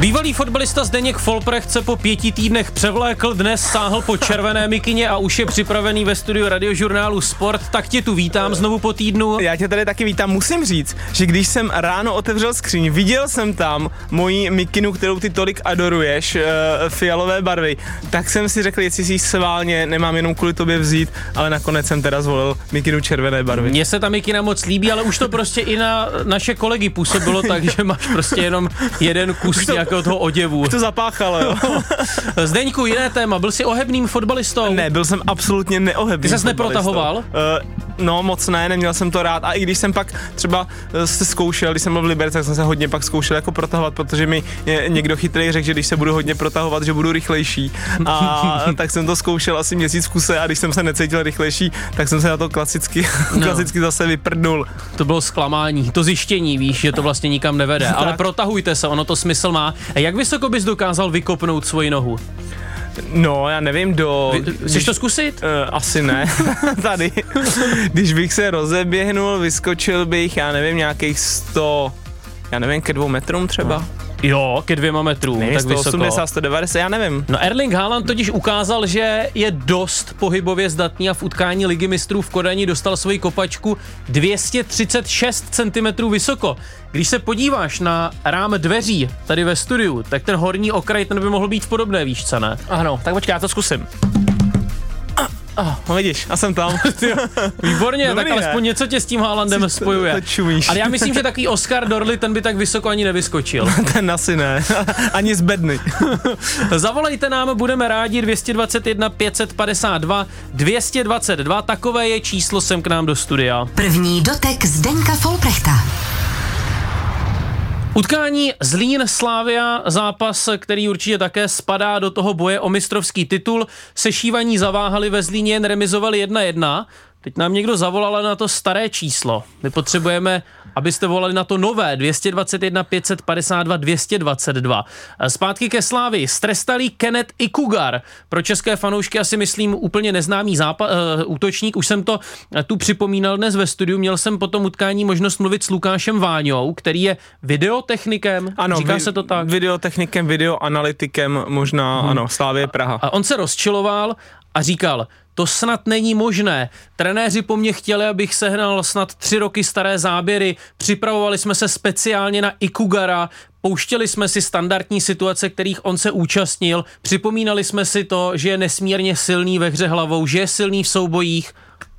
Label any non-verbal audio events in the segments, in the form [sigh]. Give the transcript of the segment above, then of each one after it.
Bývalý fotbalista Zdeněk Folprecht se po pěti týdnech převlékl, dnes sáhl po červené mikině a už je připravený ve studiu radiožurnálu Sport, tak tě tu vítám znovu po týdnu. Já tě tady taky vítám. Musím říct, že když jsem ráno otevřel skříň, viděl jsem tam moji mikinu, kterou ty tolik adoruješ, uh, fialové barvy, tak jsem si řekl, jestli si ji sválně nemám jenom kvůli tobě vzít, ale nakonec jsem teda zvolil mikinu červené barvy. Mně se ta mikina moc líbí, ale už to prostě i na naše kolegy působilo tak, že máš prostě jenom jeden kus [laughs] nějakého toho oděvu. To zapáchalo, jo. [laughs] Zdeňku, jiné téma, byl jsi ohebným fotbalistou? Ne, byl jsem absolutně neohebný. Ty ses neprotahoval? Uh, no moc ne, neměl jsem to rád a i když jsem pak třeba eh, se zkoušel, když jsem byl v Liberci, tak jsem se hodně pak zkoušel jako protahovat, protože mi někdo chytrý řekl, že když se budu hodně protahovat, že budu rychlejší. A [laughs] tak jsem to zkoušel asi měsíc v kuse a když jsem se necítil rychlejší, tak jsem se na to klasicky, no. [laughs] klasicky zase vyprdnul. To bylo zklamání, to zjištění, víš, že to vlastně nikam nevede. [laughs] Ale protahujte se, ono to smysl má. Jak vysoko bys dokázal vykopnout svoji nohu? No, já nevím, do... Vy, chceš když, to zkusit? Uh, asi ne, [laughs] tady. když bych se rozeběhnul, vyskočil bych, já nevím, nějakých 100, já nevím, ke dvou metrům třeba. No. Jo, ke dvěma metrům, tak 180, vysoko. 190, já nevím. No Erling Haaland totiž ukázal, že je dost pohybově zdatný a v utkání ligy mistrů v Kodani dostal svoji kopačku 236 cm vysoko. Když se podíváš na rám dveří tady ve studiu, tak ten horní okraj ten by mohl být v podobné výšce, ne? Ano, tak počkej, já to zkusím. Oh, no vidíš, a jsem tam. [laughs] Výborně, Dobrý, tak alespoň něco tě s tím Haalandem spojuje. To, to čumíš. Ale já myslím, že [laughs] takový Oscar Dorley, ten by tak vysoko ani nevyskočil. [laughs] ten asi ne, ani z bedny. Zavolejte nám, budeme rádi 221 552 222, takové je číslo sem k nám do studia. První dotek Zdenka Folprechta. Utkání Zlín Slávia, zápas, který určitě také spadá do toho boje o mistrovský titul. Sešívaní zaváhali ve Zlíně, jen remizovali 1-1. Teď nám někdo zavolal na to staré číslo. My potřebujeme, abyste volali na to nové 221 552 222. Zpátky ke Slávy. Strestalý Kenneth Ikugar. Pro české fanoušky asi myslím úplně neznámý zápa- uh, útočník. Už jsem to uh, tu připomínal dnes ve studiu. Měl jsem po tom utkání možnost mluvit s Lukášem Váňou, který je videotechnikem. Ano, Říká vi- se to tak? Videotechnikem, videoanalytikem, možná, hmm. ano, Slávě Praha. A on se rozčiloval a říkal, to snad není možné. Trenéři po mně chtěli, abych sehnal snad tři roky staré záběry, připravovali jsme se speciálně na Ikugara, pouštěli jsme si standardní situace, kterých on se účastnil, připomínali jsme si to, že je nesmírně silný ve hře hlavou, že je silný v soubojích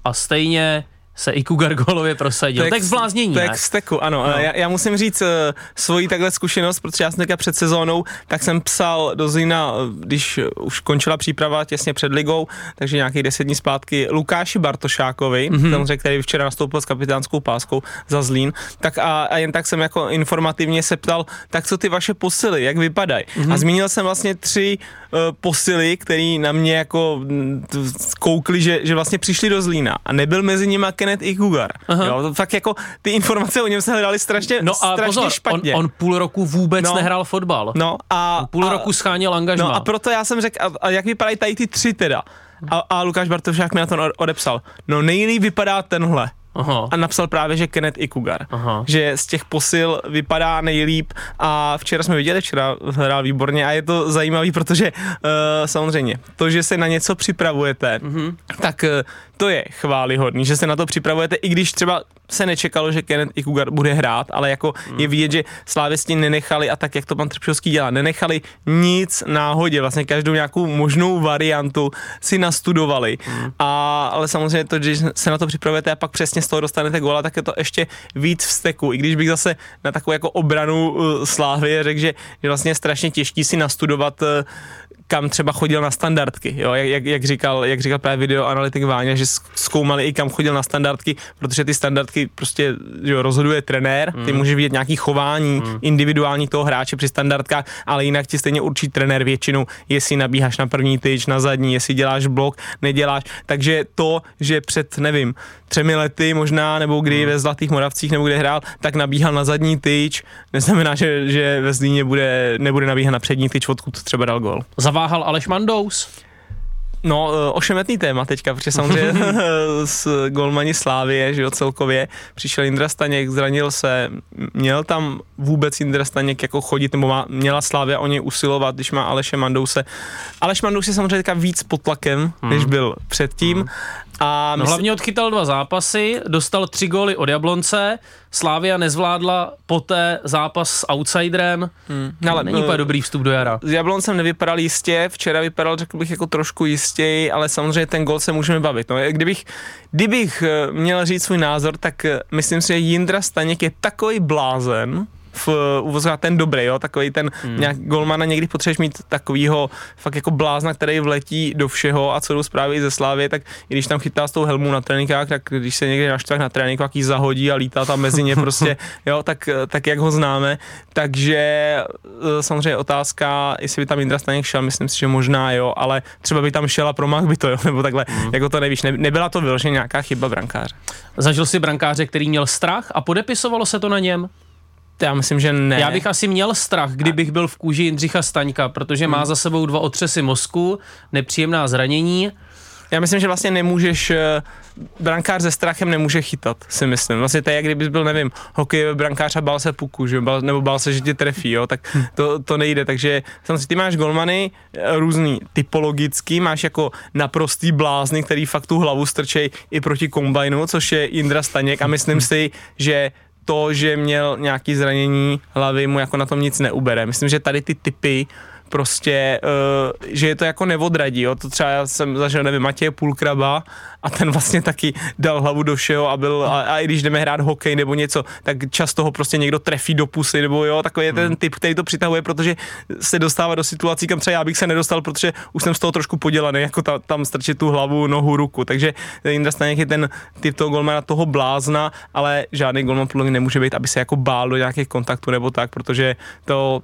a stejně se i Kugargolově prosadil. Tak, tak zbláznění, Tak steku, ano. No. Já, já, musím říct uh, svoji takhle zkušenost, protože já jsem teďka před sezónou, tak jsem psal do Zlína, eh, když už končila příprava těsně před ligou, takže nějakých deset dní zpátky Lukáši Bartošákovi, mm-hmm. samozřejmě, který včera nastoupil s kapitánskou páskou za Zlín, tak a, a jen tak jsem jako informativně se ptal, tak co ty vaše posily, jak vypadají. Mm-hmm. A zmínil jsem vlastně tři uh, posily, které na mě jako koukli, že, že vlastně přišli do Zlína a nebyl mezi nimi Kenneth i Cougar. Jo, to fakt jako ty informace o něm se hledali strašně, no a strašně pozor, špatně. On, on půl roku vůbec no, nehrál fotbal. No a... On půl a, roku scháněl angažmá. No a proto já jsem řekl, a, a jak vypadají tady ty tři teda? A, a Lukáš Bartošák mi na to odepsal. No nejlíp vypadá tenhle. Aha. a napsal právě, že Kenneth i Cougar. Aha. Že z těch posil vypadá nejlíp a včera jsme viděli, včera hrál výborně a je to zajímavý, protože uh, samozřejmě to, že se na něco připravujete, uh-huh. tak uh, to je chválihodný, že se na to připravujete, i když třeba se nečekalo, že Kenneth i Cougar bude hrát, ale jako mm. je vidět, že slávěsti nenechali a tak, jak to pan Trpšovský dělá, nenechali nic náhodě, vlastně každou nějakou možnou variantu si nastudovali. Mm. A, ale samozřejmě to, že se na to připravujete a pak přesně z toho dostanete góla, tak je to ještě víc vsteku. I když bych zase na takovou jako obranu uh, Slávy řekl, že, že vlastně je strašně těžký si nastudovat uh, kam třeba chodil na standardky, jo, jak, jak, jak, říkal, jak říkal právě videoanalytik Váňa, že zkoumali i kam chodil na standardky, protože ty standardky prostě jo, rozhoduje trenér, ty mm. může vidět nějaký chování mm. individuální toho hráče při standardkách, ale jinak ti stejně určí trenér většinou, jestli nabíháš na první tyč, na zadní, jestli děláš blok, neděláš, takže to, že před, nevím, třemi lety možná, nebo kdy mm. ve Zlatých Moravcích, nebo kde hrál, tak nabíhal na zadní tyč, neznamená, že, že ve Zlíně bude, nebude nabíhat na přední tyč, odkud třeba dal gol zaváhal Aleš Mandous? No, e, ošemetný téma teďka, protože samozřejmě [laughs] [laughs] s golmani Slávie, že jo, celkově, přišel Indra Staněk, zranil se, měl tam vůbec Jindra Staněk jako chodit, nebo má, měla Slávia o něj usilovat, když má Aleše Mandouse. Aleš Mandous je samozřejmě víc pod tlakem, hmm. než byl předtím. Hmm. A no, mysl... hlavně odchytal dva zápasy, dostal tři góly od Jablonce, Slávia nezvládla poté zápas s outsiderem. Hmm. Ale není úplně dobrý vstup do jara. S Jabloncem nevypadal jistě, včera vypadal, řekl bych, jako trošku jistěji, ale samozřejmě ten gol se můžeme bavit. No, kdybych, kdybych eh, měl říct svůj názor, tak eh, myslím si, že Jindra Staněk je takový blázen, v uvozová ten dobrý, jo, takový ten hmm. nějak golmana někdy potřebuješ mít takovýho fakt jako blázna, který vletí do všeho a co jdou zprávy ze Slávy, tak i když tam chytá s tou helmou na tréninkách, tak když se někdy naštve na tréninku, jaký zahodí a lítá tam mezi ně prostě, [laughs] jo, tak, tak jak ho známe. Takže e, samozřejmě otázka, jestli by tam Indra Staněk šel, myslím si, že možná jo, ale třeba by tam šel a promách by to, jo, [laughs] nebo takhle, hmm. jako to nevíš, ne, nebyla to vyloženě nějaká chyba brankáře. Zažil si brankáře, který měl strach a podepisovalo se to na něm? Já myslím, že ne. Já bych asi měl strach, kdybych byl v kůži Jindřicha Staňka, protože hmm. má za sebou dva otřesy mozku, nepříjemná zranění. Já myslím, že vlastně nemůžeš, eh, brankář se strachem nemůže chytat, si myslím. Vlastně to je, jak kdybys byl, nevím, hokej brankář a bál se puku, že? Bál, nebo bál se, že tě trefí, jo? tak hm. to, to nejde. Takže samozřejmě ty máš golmany eh, různý typologický, máš jako naprostý blázny, který fakt tu hlavu strčej i proti kombajnu, což je Indra Staněk a myslím hm. si, že to, že měl nějaký zranění hlavy, mu jako na tom nic neubere. Myslím, že tady ty typy prostě, uh, že je to jako neodradí, jo. To třeba já jsem zažil, nevím, Matěje Půlkraba a ten vlastně taky dal hlavu do všeho a byl, a, a i když jdeme hrát hokej nebo něco, tak často ho prostě někdo trefí do pusy, nebo jo, takový je ten hmm. typ, který to přitahuje, protože se dostává do situací, kam třeba já bych se nedostal, protože už jsem z toho trošku podělaný, jako ta, tam strčit tu hlavu, nohu, ruku, takže Jindra Staněk je ten typ toho golmana, toho blázna, ale žádný golman podle mě nemůže být, aby se jako bál do nějakých kontaktů nebo tak, protože to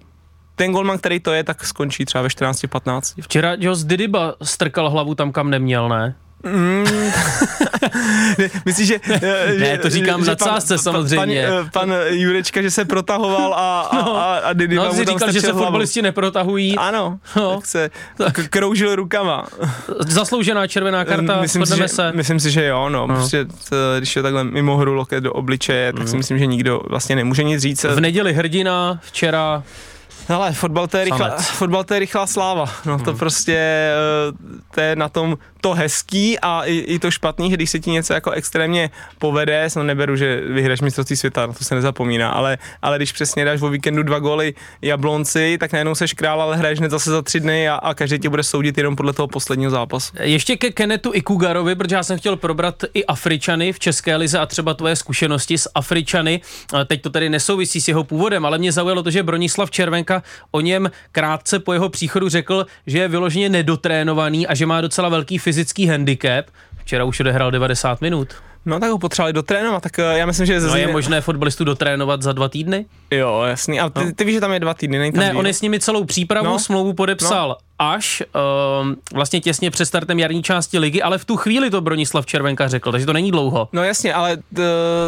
ten golman, který to je, tak skončí třeba ve 14-15. Včera Jos Didyba strkal hlavu tam, kam neměl, ne? Mm. [laughs] Myslíš, že, že... Ne, to říkám že na cásce samozřejmě. Pan, pan Jurečka, že se protahoval a, a, no, a, a Didi no, mu říkal, že se hlavu. fotbalisti neprotahují. Ano, no. tak se tak. kroužil rukama. [laughs] Zasloužená červená karta, myslím si, že, se. Myslím si, že jo, no. no. Prostě, to, když je takhle mimo hru loket do obličeje, tak mm. si myslím, že nikdo vlastně nemůže nic říct. V neděli hrdina, včera ale fotbal to je rychlá, fotbal to je rychlá sláva. No to hmm. prostě, eh, to je na tom to hezký a i, i to špatný, když se ti něco jako extrémně povede, no neberu, že vyhraješ mistrovství světa, na to se nezapomíná, ale, ale když přesně dáš o víkendu dva góly Jablonci, tak najednou seš král, ale hraješ hned zase za tři dny a, a každý tě bude soudit jenom podle toho posledního zápasu. Ještě ke Kenetu Ikugarovi, protože já jsem chtěl probrat i Afričany v České lize a třeba tvoje zkušenosti s Afričany. Teď to tedy nesouvisí s jeho původem, ale mě zaujalo to, že Bronislav Červenka o něm krátce po jeho příchodu řekl, že je vyloženě nedotrénovaný a že má docela velký fyzický handicap. Včera už odehrál 90 minut. No tak ho potřebovali dotrénovat, tak eh, já myslím, že... No je možné fotbalistu dotrénovat za dva týdny? Jo, jasný, ale ty, no. ty víš, že tam je dva týdny, není tam Ne, on je s nimi celou přípravu, no. smlouvu podepsal no. až uh, vlastně těsně před startem jarní části ligy, ale v tu chvíli to Bronislav Červenka řekl, takže to není dlouho. No jasně, ale t,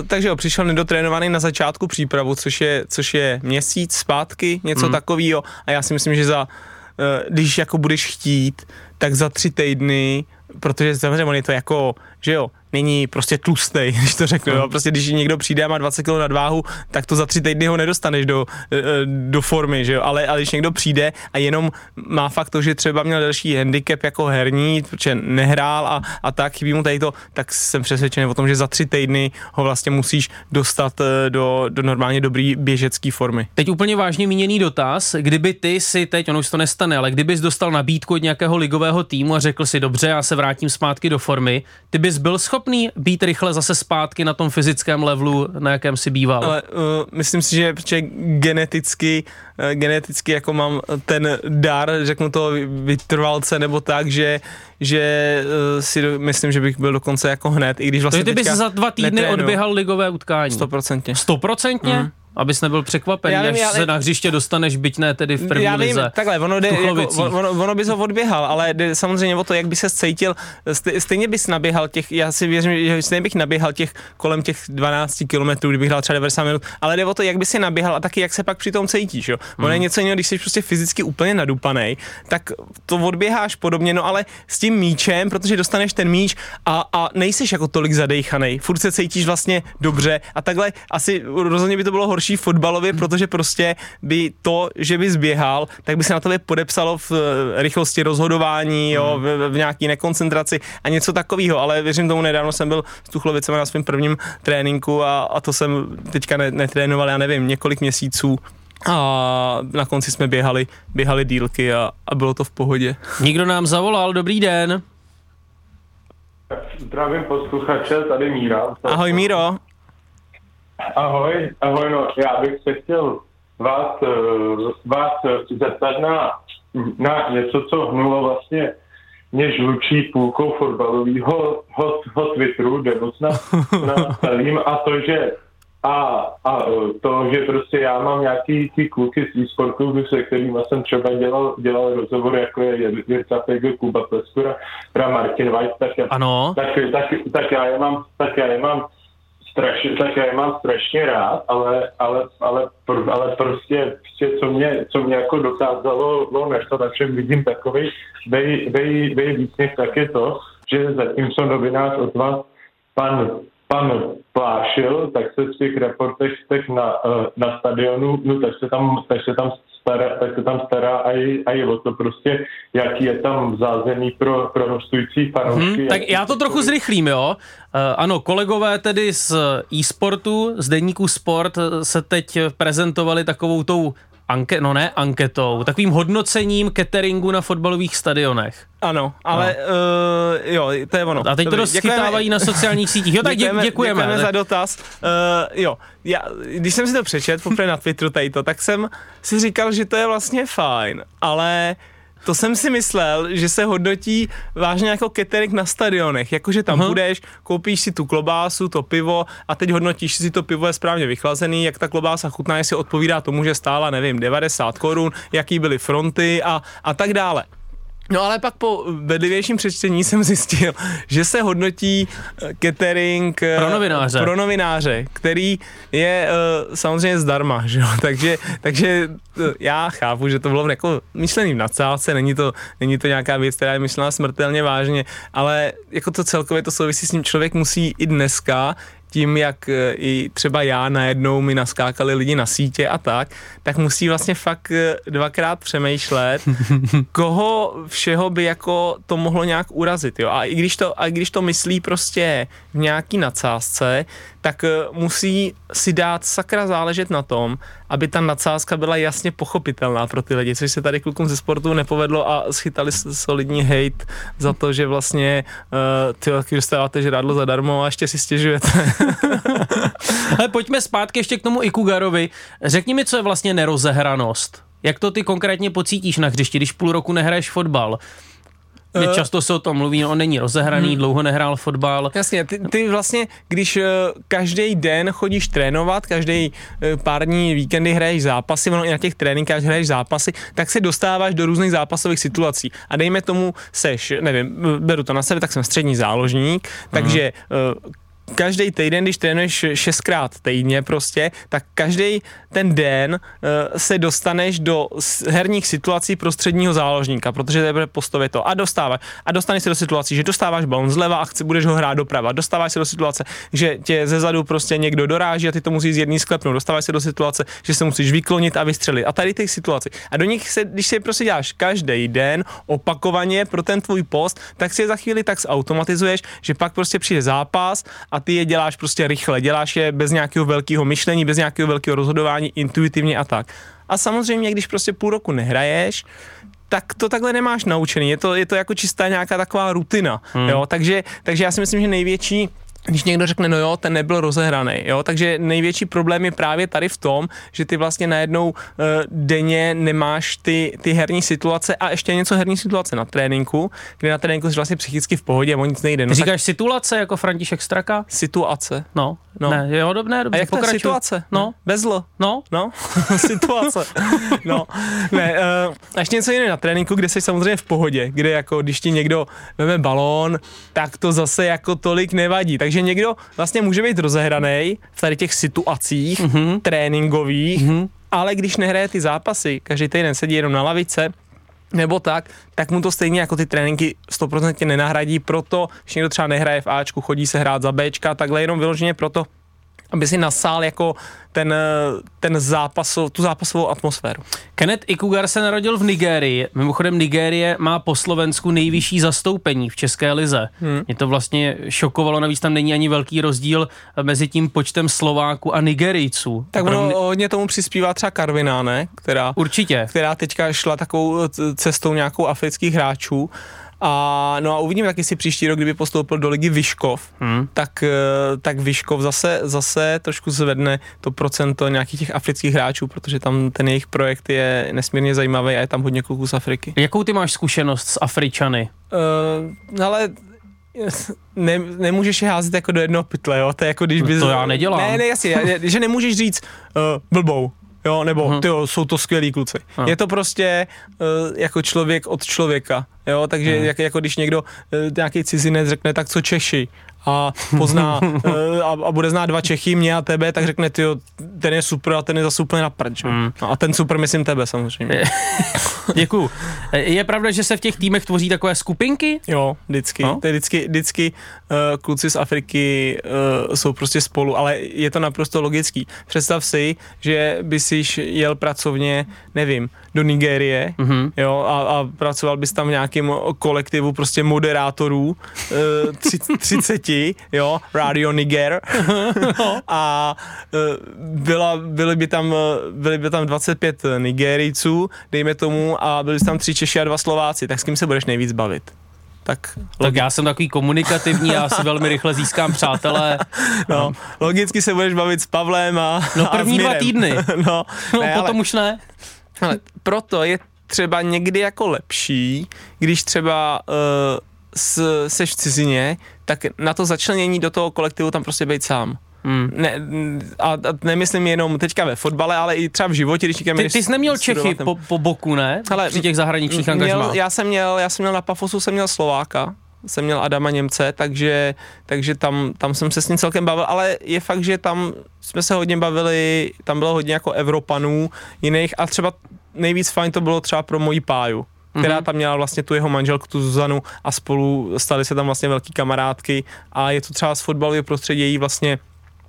takže jo, přišel nedotrénovaný na začátku přípravu, což je, což je měsíc zpátky, něco hmm. takového a já si myslím, že za, uh, když jako budeš chtít, tak za tři týdny protože samozřejmě on je to jako, že jo, není prostě tlustý, [laughs] když to řeknu. Jo? Prostě když někdo přijde a má 20 kg nadváhu, tak to za tři týdny ho nedostaneš do, eh, do formy, že jo? Ale, ale když někdo přijde a jenom má fakt to, že třeba měl další handicap jako herní, protože nehrál a, a tak, chybí mu tady to, tak jsem přesvědčený o tom, že za tři týdny ho vlastně musíš dostat eh, do, do normálně dobrý běžecké formy. Teď úplně vážně míněný dotaz, kdyby ty si teď, ono už to nestane, ale kdybys dostal nabídku od nějakého ligového týmu a řekl si, dobře, já se vrátím zpátky do formy, ty bys byl schopný být rychle zase zpátky na tom fyzickém levelu, na jakém si býval? Ale uh, myslím si, že, že geneticky, uh, geneticky jako mám ten dar, řeknu to vytrvalce nebo tak, že že uh, si do, myslím, že bych byl dokonce jako hned, i když vlastně Takže ty bys za dva týdny netrénu. odběhal ligové utkání. Stoprocentně. Stoprocentně? Mm. Abys nebyl překvapený, až ale... se na hřiště dostaneš, byť ne tedy v první já vím, lize. Takhle, ono, jde, jako, ono, ono bys ho odběhal, ale jde samozřejmě o to, jak by se cítil. Stejně bys naběhal těch, já si věřím, že stejně bych naběhal těch kolem těch 12 km, kdybych hrál třeba 90 minut, ale jde o to, jak by si naběhal a taky jak se pak při tom cítíš. Jo? Ono hmm. je něco jiného, když jsi prostě fyzicky úplně nadupaný, tak to odběháš podobně, no ale s tím míčem, protože dostaneš ten míč a, a nejseš jako tolik zadejchaný, furt se cítíš vlastně dobře a takhle asi rozhodně by to bylo horší horší fotbalově, protože prostě by to, že by zběhal, tak by se na tebe podepsalo v eh, rychlosti rozhodování, jo, v, v nějaký nekoncentraci a něco takového, ale věřím tomu, nedávno jsem byl s Tuchlovicem na svém prvním tréninku a, a to jsem teďka netrénoval, já nevím, několik měsíců a na konci jsme běhali, běhali dílky a, a bylo to v pohodě. Nikdo nám zavolal, dobrý den. Zdravím posluchače, tady Míra. Ahoj Míro. Ahoj, ahoj, no já bych se chtěl vás, eh, vás zeptat na, na něco, co hnulo vlastně mě žlučí půlkou fotbalového hot, hot Twitteru, jde moc na, na [laughs] a to, že a, a to, že prostě já mám nějaký ty kluky z e-sportu, se kterými jsem třeba dělal, dělal rozhovor, jako je Jirka Pege, Kuba Pleskura, Martin White, tak, já, ano. Tak, tak, tak, já je mám, tak já je mám strašně, tak já je mám strašně rád, ale, ale, ale, ale prostě, prostě co, mě, co mě jako dokázalo, no, než to na čem vidím takový dej, dej, dej víc tak je to, že zatímco novinář od vás pan pan Plášil, tak se v těch reportech na, eh, na stadionu, no tak se tam, tak se tam stará, tak se tam stará i, i o to prostě, jaký je tam zázemí pro, pro hostující fanoušky. Hmm, tak já to trochu zrychlím, jo. Uh, ano, kolegové tedy z e-sportu, z denníku Sport se teď prezentovali takovou tou anke, no ne anketou, takovým hodnocením cateringu na fotbalových stadionech. Ano, ale no. uh, jo, to je ono. A teď Dobrý, to rozchytávají na sociálních sítích. Jo, tak děkujeme. Děkujeme, děkujeme za dotaz. Uh, jo, já, když jsem si to přečet poprvé na Twitteru tady to, tak jsem si říkal, že to je vlastně fajn, ale uh, to jsem si myslel, že se hodnotí vážně jako catering na stadionech, jakože tam uh-huh. budeš, koupíš si tu klobásu, to pivo a teď hodnotíš, jestli to pivo je správně vychlazený, jak ta klobása chutná, jestli odpovídá tomu, že stála, nevím, 90 korun, jaký byly fronty a, a tak dále. No ale pak po bedlivějším přečtení jsem zjistil, že se hodnotí eh, catering eh, pro novináře, pro novináře který je uh, samozřejmě zdarma, že jo? [laughs] takže, takže já chápu, že to bylo jako myšlený v nadsálce, není to, není to nějaká věc, která je myšlená smrtelně vážně, ale jako to celkově to souvisí s tím, člověk musí i dneska tím, jak i třeba já najednou mi naskákali lidi na sítě a tak, tak musí vlastně fakt e, dvakrát přemýšlet, [laughs] koho všeho by jako to mohlo nějak urazit, jo. A i když to, a když to myslí prostě v nějaký nadsázce, tak eh, musí si dát sakra záležet na tom, aby ta nadsázka byla jasně pochopitelná pro ty lidi, což se tady klukům ze sportu nepovedlo a schytali solidní hate za to, že vlastně uh, ty taky dostáváte žrádlo zadarmo a ještě si stěžujete. [laughs] Ale pojďme zpátky ještě k tomu Ikugarovi. Řekni mi, co je vlastně nerozehranost. Jak to ty konkrétně pocítíš na hřišti, když půl roku nehraješ fotbal? Uh, často se o tom mluví, no, on není rozehraný, hmm. dlouho nehrál fotbal. Jasně, ty, ty vlastně, když uh, každý den chodíš trénovat, každý uh, pár dní víkendy hraješ zápasy, ono i na těch tréninkách hraješ zápasy, tak se dostáváš do různých zápasových situací. A dejme tomu, seš, nevím, beru to na sebe, tak jsem střední záložník, takže uh, každý týden, když trénuješ šestkrát týdně prostě, tak každý ten den uh, se dostaneš do herních situací prostředního záložníka, protože to je postově to. A dostáváš. A dostaneš se do situací, že dostáváš balon zleva a chci, budeš ho hrát doprava. Dostáváš se do situace, že tě ze zadu prostě někdo doráží a ty to musíš z jedný sklepnout. Dostáváš se do situace, že se musíš vyklonit a vystřelit. A tady těch situací. A do nich se, když se prostě děláš každý den opakovaně pro ten tvůj post, tak si je za chvíli tak zautomatizuješ, že pak prostě přijde zápas ty je děláš prostě rychle, děláš je bez nějakého velkého myšlení, bez nějakého velkého rozhodování, intuitivně a tak. A samozřejmě, když prostě půl roku nehraješ, tak to takhle nemáš naučený. Je to, je to jako čistá nějaká taková rutina. Hmm. Jo? Takže, takže já si myslím, že největší když někdo řekne, no jo, ten nebyl rozehraný, jo, takže největší problém je právě tady v tom, že ty vlastně najednou uh, denně nemáš ty, ty herní situace a ještě něco herní situace na tréninku, kde na tréninku jsi vlastně psychicky v pohodě, o nic nejde. No, ty říkáš tak... situace jako František Straka? Situace. No, no. Ne, jo, dobře, dobře, A jak to situace? No. Bez zlo. No. No, [laughs] situace. no, ne, uh, a ještě něco jiného na tréninku, kde jsi samozřejmě v pohodě, kde jako když ti někdo veme balón, tak to zase jako tolik nevadí, takže takže někdo vlastně může být rozehraný v tady těch situacích mm-hmm. tréninkových, mm-hmm. ale když nehraje ty zápasy, každý týden sedí jenom na lavice, nebo tak, tak mu to stejně jako ty tréninky 100% nenahradí, proto, když někdo třeba nehraje v Ačku, chodí se hrát za Bčka, takhle jenom vyloženě proto, aby si nasál jako ten, ten zápas, tu zápasovou atmosféru. Kenneth Ikugar se narodil v Nigérii. Mimochodem Nigérie má po Slovensku nejvyšší zastoupení v České lize. Hmm. Mě to vlastně šokovalo, navíc tam není ani velký rozdíl mezi tím počtem Slováků a Nigerijců. Tak ono hodně tomu přispívá třeba Karviná, ne? Která, Určitě. Která teďka šla takovou cestou nějakou afrických hráčů a no a uvidím, jak si příští rok, kdyby postoupil do ligy Vyškov, hmm. tak, eh, tak Vyškov zase, zase trošku zvedne to procento nějakých těch afrických hráčů, protože tam ten jejich projekt je nesmírně zajímavý a je tam hodně kluků z Afriky. Jakou ty máš zkušenost s Afričany? Uh, ale ne, nemůžeš je házet jako do jednoho pytle, jo? To je jako když bys... To já nedělám. Ne, ne, jasně, že nemůžeš říct uh, blbou, jo, nebo uh-huh. tyjo, jsou to skvělí kluci. Uh-huh. Je to prostě uh, jako člověk od člověka, jo, takže uh-huh. jak, jako když někdo, uh, nějaký cizinec řekne, tak co Češi, a pozná uh, [laughs] a, a bude znát dva Čechy, mě a tebe, tak řekne, ty ten je super a ten je zase úplně na prč. Mm. No, a ten super myslím tebe samozřejmě. [laughs] Děkuju. Je pravda, že se v těch týmech tvoří takové skupinky? Jo, vždycky. No? To je vždycky, vždycky uh, kluci z Afriky uh, jsou prostě spolu, ale je to naprosto logický. Představ si, že by si jel pracovně, nevím, do Nigérie, mm-hmm. jo, a, a pracoval bys tam v nějakém kolektivu prostě moderátorů, uh, 30, [laughs] jo, Radio Niger [laughs] a uh, byla, byly, by tam, byly by tam 25 Nigerijců, dejme tomu, a byli tam tři Češi a dva Slováci, tak s kým se budeš nejvíc bavit? Tak, tak já jsem takový komunikativní, já si velmi rychle získám přátelé. [laughs] No, logicky se budeš bavit s Pavlem a No první a dva týdny. no, no ne, potom ale, už ne. Ale proto je třeba někdy jako lepší, když třeba uh, s, seš v cizině, tak na to začlenění do toho kolektivu tam prostě být sám. Hmm. Ne, a, a nemyslím jenom teďka ve fotbale, ale i třeba v životě, když někam Ty, ty jsi neměl Čechy po, po, boku, ne? Ale, Při těch zahraničních angažmách. Já jsem měl, já jsem měl na Pafosu, jsem měl Slováka, jsem měl Adama Němce, takže, takže tam, tam jsem se s ním celkem bavil, ale je fakt, že tam jsme se hodně bavili, tam bylo hodně jako Evropanů jiných a třeba nejvíc fajn to bylo třeba pro moji páju která mhm. tam měla vlastně tu jeho manželku, tu Zuzanu a spolu stali se tam vlastně velký kamarádky a je to třeba z fotbalového prostředí její vlastně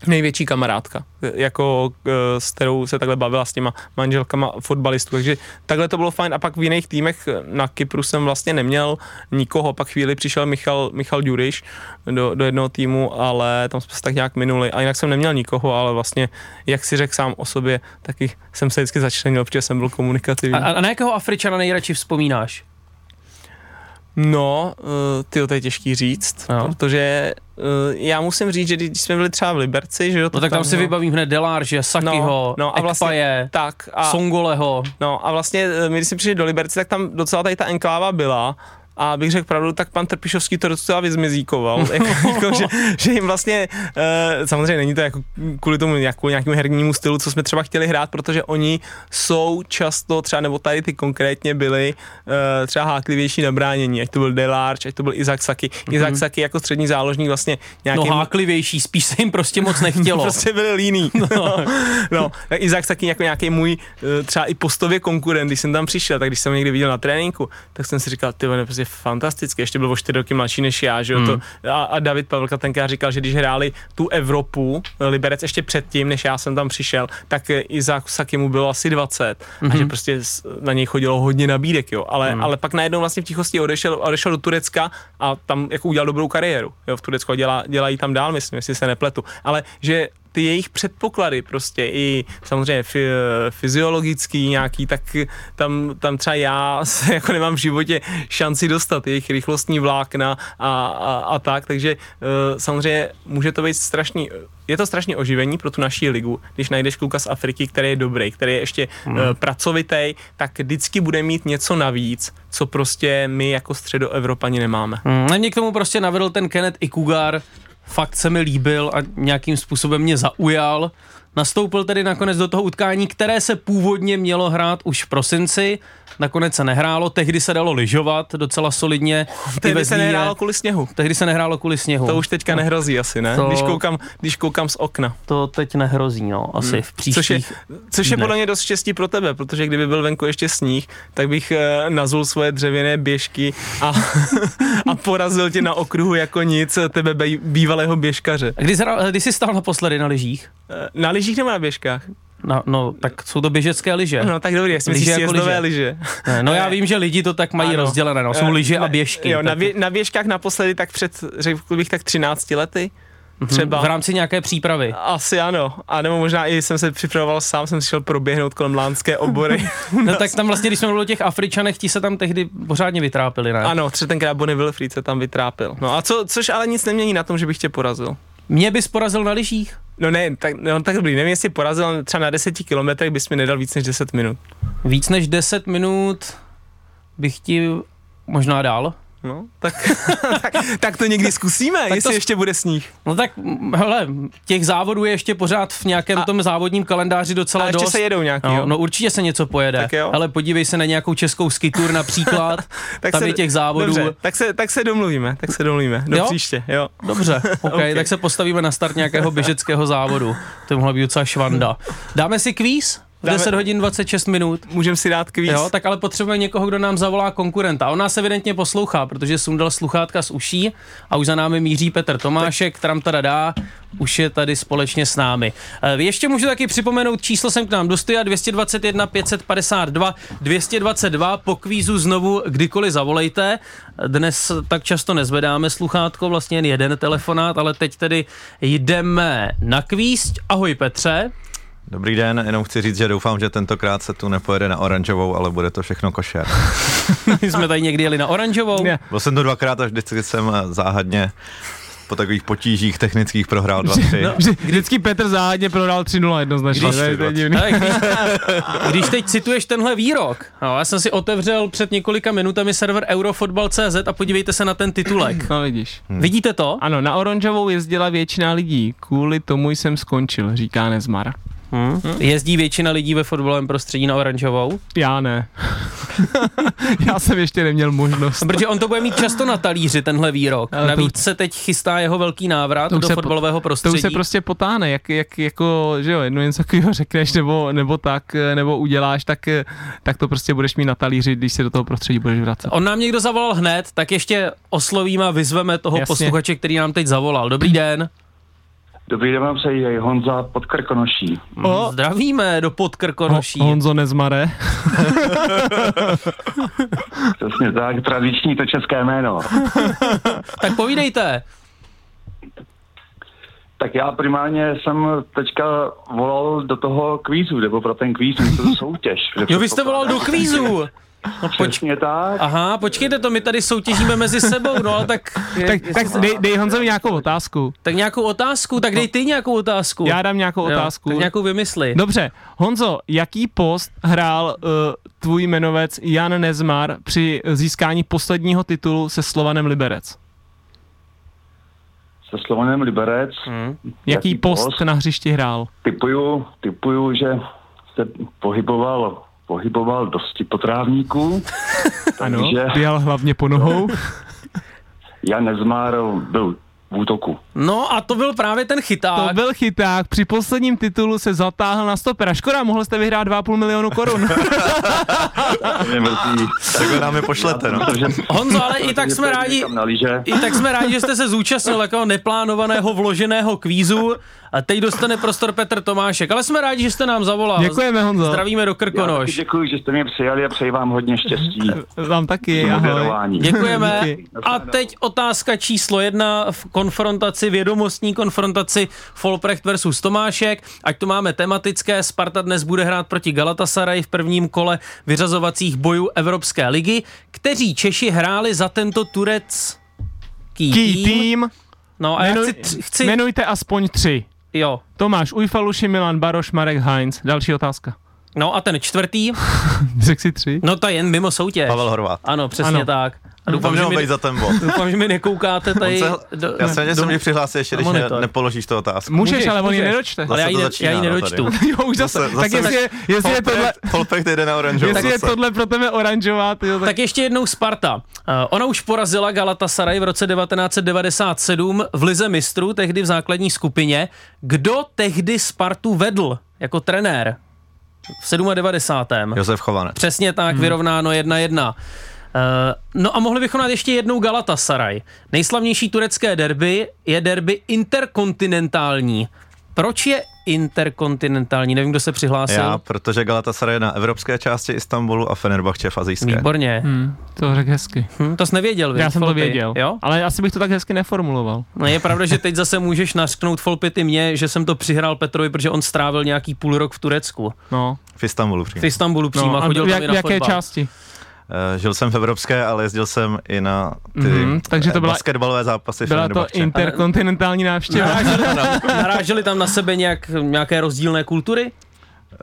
největší kamarádka, jako eh, s kterou se takhle bavila s těma manželkama fotbalistů, takže takhle to bylo fajn a pak v jiných týmech na Kypru jsem vlastně neměl nikoho, pak chvíli přišel Michal, Michal Duriš do, do jednoho týmu, ale tam jsme se tak nějak minuli a jinak jsem neměl nikoho, ale vlastně, jak si řekl sám o sobě, taky jsem se vždycky začlenil, protože jsem byl komunikativní. A, a na jakého Afričana nejradši vzpomínáš? No, uh, ty to je těžký říct, no. protože uh, já musím říct, že když jsme byli třeba v Liberci, že jo, No tak tam, tam si no. vybavím hned Delarže, Sakiho, no, no a vlastně, Ekpaje, tak a, Songoleho. No a vlastně my když jsme přišli do Liberci, tak tam docela tady ta enkláva byla a bych řekl pravdu, tak pan Trpišovský to docela vyzmizíkoval, [laughs] jako, jako, že, že, jim vlastně, uh, samozřejmě není to jako kvůli tomu jako nějakému hernímu stylu, co jsme třeba chtěli hrát, protože oni jsou často třeba, nebo tady ty konkrétně byli uh, třeba háklivější na bránění, ať to byl Delarge, ať to byl Izak Saki. Mm-hmm. Izak Saki jako střední záložník vlastně nějaký... No háklivější, spíš se jim prostě moc nechtělo. [laughs] prostě byli líný. [laughs] No. no, Izak Saki jako nějaký můj uh, třeba i postově konkurent, když jsem tam přišel, tak když jsem ho někdy viděl na tréninku, tak jsem si říkal, ty prostě fantastický, ještě byl o čtyři roky mladší než já, že jo, hmm. to, a, a David Pavelka tenkrát říkal, že když hráli tu Evropu, Liberec ještě předtím, než já jsem tam přišel, tak i za Saky mu bylo asi 20 hmm. a že mhm. prostě na něj chodilo hodně nabídek, jo, ale, hmm. ale pak najednou vlastně v tichosti odešel, odešel do Turecka a tam jako udělal dobrou kariéru, jo, v Turecku dělá, dělají tam dál, myslím, jestli se nepletu, ale že ty jejich předpoklady prostě i samozřejmě fyziologický nějaký, tak tam, tam třeba já se jako nemám v životě šanci dostat jejich rychlostní vlákna a, a, a tak, takže uh, samozřejmě může to být strašný, je to strašně oživení pro tu naší ligu, když najdeš kluka z Afriky, který je dobrý, který je ještě hmm. uh, pracovitý, tak vždycky bude mít něco navíc, co prostě my jako středoevropani nemáme. Hmm. Mě k tomu prostě navedl ten Kenneth Ikugar, fakt se mi líbil a nějakým způsobem mě zaujal. Nastoupil tedy nakonec do toho utkání, které se původně mělo hrát už v prosinci, nakonec se nehrálo, tehdy se dalo lyžovat docela solidně. Tehdy se nehrálo kvůli sněhu. Tehdy se nehrálo kvůli sněhu. To už teďka no. nehrozí asi, ne? To... Když, koukám, když koukám z okna. To teď nehrozí, no, asi hmm. v příštích Což je, což je podle mě dost štěstí pro tebe, protože kdyby byl venku ještě sníh, tak bych uh, nazul svoje dřevěné běžky a, [laughs] a porazil tě na okruhu jako nic tebe bývalého běžkaře. A kdy, kdy jsi stál naposledy na lyžích? Eh, na lyžích nebo na běžkách? No, no, tak jsou to běžecké lyže. No, tak dobrý, jestli myslíš jako lyže. lyže. Ne, no já vím, že lidi to tak mají ano. rozdělené, no, jsou lyže a běžky. Jo, na, bě, na běžkách naposledy tak před, řekl bych tak 13 lety. Mhm. Třeba. V rámci nějaké přípravy. Asi ano. A nebo možná i jsem se připravoval sám, jsem šel proběhnout kolem lánské obory. [laughs] no tak tam vlastně, když jsme byli o těch Afričanech, ti se tam tehdy pořádně vytrápili, ne? Ano, třeba tenkrát Bonnie Wilfried se tam vytrápil. No a co, což ale nic nemění na tom, že bych tě porazil. Mě bys porazil na lyžích? No ne, tak, no, tak dobrý, nevím, jestli porazil třeba na 10 kilometrech, bys mi nedal víc než 10 minut. Víc než 10 minut bych ti možná dal. No, tak, [laughs] tak, tak to někdy zkusíme, tak jestli to, ještě bude sníh. No tak, hele, těch závodů je ještě pořád v nějakém a, tom závodním kalendáři docela a ještě dost. se jedou nějaký, no, no, určitě se něco pojede. Tak jo. Ale podívej se na nějakou českou skitur například, [laughs] tak tam se, je těch závodů. Dobře, tak se, tak se domluvíme, tak se domluvíme, do jo? příště, jo. Dobře, [laughs] okay, okay, tak se postavíme na start nějakého běžeckého závodu. To mohla být docela švanda. Dáme si kvíz? V 10 hodin 26 minut. Můžeme si dát kvíz. Jo, tak ale potřebujeme někoho, kdo nám zavolá konkurenta. On nás evidentně poslouchá, protože sundal sluchátka z uší a už za námi míří Petr Tomášek, tak. tam dá, už je tady společně s námi. Eh, ještě můžu taky připomenout, číslo jsem k nám do 221 552 222, po kvízu znovu kdykoliv zavolejte. Dnes tak často nezvedáme sluchátko, vlastně jen jeden telefonát, ale teď tedy jdeme na kvíz. Ahoj Petře. Dobrý den, jenom chci říct, že doufám, že tentokrát se tu nepojede na oranžovou, ale bude to všechno košer. My [laughs] jsme tady někdy jeli na oranžovou. Byl jsem tu dvakrát a vždycky jsem záhadně po takových potížích technických prohrál 2-3. [laughs] No, vždycky Petr záhadně prohrál 3-0 jednoznačně. Když, to je divný. když, [laughs] když teď cituješ tenhle výrok, no, já jsem si otevřel před několika minutami server Eurofotbal.cz a podívejte se na ten titulek. No vidíš. Hmm. Vidíte to? Ano, na oranžovou jezdila většina lidí. Kvůli tomu jsem skončil, říká Nezmar. Hmm. Jezdí většina lidí ve fotbalovém prostředí na oranžovou? Já ne. [laughs] Já jsem ještě neměl možnost. Protože on to bude mít často na talíři, tenhle výrok. Ale Navíc to, se teď chystá jeho velký návrat do fotbalového prostředí. To už se prostě potáne, jak, jak jako, že jo, jedno něco takového řekneš nebo, nebo tak, nebo uděláš, tak, tak to prostě budeš mít na talíři, když se do toho prostředí budeš vracet. On nám někdo zavolal hned, tak ještě oslovíme a vyzveme toho Jasně. posluchače, který nám teď zavolal. Dobrý den. Dobrý den vám přeji, Honza Podkrkonoší. O, zdravíme do Podkrkonoší. Ho, Honzo Nezmare. [laughs] Přesně tak, tradiční to české jméno. [laughs] tak povídejte. Tak já primárně jsem teďka volal do toho kvízu, nebo pro ten kvíz, to soutěž. Jo, vy jste volal do kvízu. [laughs] No, Přesně tak. Aha, počkejte to, my tady soutěžíme mezi sebou, no ale tak... [laughs] tak, tak dej, dej Honzovi nějakou otázku. Tak nějakou otázku, tak dej ty nějakou otázku. Já dám nějakou jo, otázku. Tak nějakou vymysli. Dobře, Honzo, jaký post hrál uh, tvůj jmenovec Jan Nezmar při získání posledního titulu se Slovanem Liberec? Se Slovanem Liberec? Hmm. Jaký, jaký post, post na hřišti hrál? Typuju, typuju, že se pohyboval pohyboval dosti po trávníku. [laughs] ano, běhal hlavně po nohou. [laughs] Jan Nezmár byl v útoku. No a to byl právě ten chyták. To byl chyták, při posledním titulu se zatáhl na stopera. Škoda, mohli jste vyhrát 2,5 milionu korun. [laughs] Takhle nám je pošlete, no. Honzo, ale i tak jsme rádi, i tak jsme rádi, že jste se zúčastnil takového neplánovaného vloženého kvízu a teď dostane prostor Petr Tomášek, ale jsme rádi, že jste nám zavolal. Děkujeme, Honzo. Zdravíme do Krkonoš. Děkuji, že jste mě přijali a přeji vám hodně štěstí. Vám taky, ahoj. Děkujeme. A teď otázka číslo jedna v konfrontaci, vědomostní konfrontaci Folprecht versus Tomášek. Ať to máme tematické, Sparta dnes bude hrát proti Galatasaray v prvním kole vyřazovacích bojů Evropské ligy. Kteří Češi hráli za tento turecký tým? tým? No a Jmenuj, já chci, chci... Jmenujte aspoň tři. Jo. Tomáš Ujfaluši, Milan Baroš, Marek Heinz. Další otázka. No a ten čtvrtý, [laughs] Řekl si tři? no to je jen mimo soutěž. Pavel Horvát. Ano, přesně Ano. tak. A Doufám, že mi, za ten bod. doufám, že mi nekoukáte tady. se, do, já jsem mě přihlásil ještě, když ne, nepoložíš tu otázku. Můžeš, Můžeš, ale on ji nedočte. Ale já ji, to ne, začíná, já ji no, nedočtu. jo, už zase, Zase- tak zase jestli, je, jestli je tohle, Polpek jde na oranžovou. jestli je tohle pro tebe oranžová, tyjo, tak, Tak ještě jednou Sparta. Uh, ona už porazila Galatasaray v roce 1997 v Lize mistrů, tehdy v základní skupině. Kdo tehdy Spartu vedl jako trenér? V 97. Josef Chovanec. Přesně tak, vyrovnáno 1-1. Uh, no a mohli bychom dát ještě jednou Galatasaray. Nejslavnější turecké derby je derby interkontinentální. Proč je interkontinentální? Nevím, kdo se přihlásil. Já, protože Galatasaray je na evropské části Istanbulu a Fenerbahce v azijské. Výborně. hm, to řekl hezky. Hm, to jsi nevěděl, Já jsem to Folpy? věděl, Jo? ale asi bych to tak hezky neformuloval. No je pravda, že teď zase můžeš nasknout Folpity mě, že jsem to přihrál Petrovi, protože on strávil nějaký půl rok v Turecku. No, V Istanbulu přímo. V Istanbulu přímo no a chodil v, tam jak, v na jaké fotbal. části? Eh, Žil jsem v evropské, ale jezdil jsem i na ty Mhm, takže to byla- basketbalové zápasy Byla to interkontinentální návštěva. [laughs] Naráželi [laughs] tam, naráželi tam na sebe nějak, nějaké rozdílné kultury?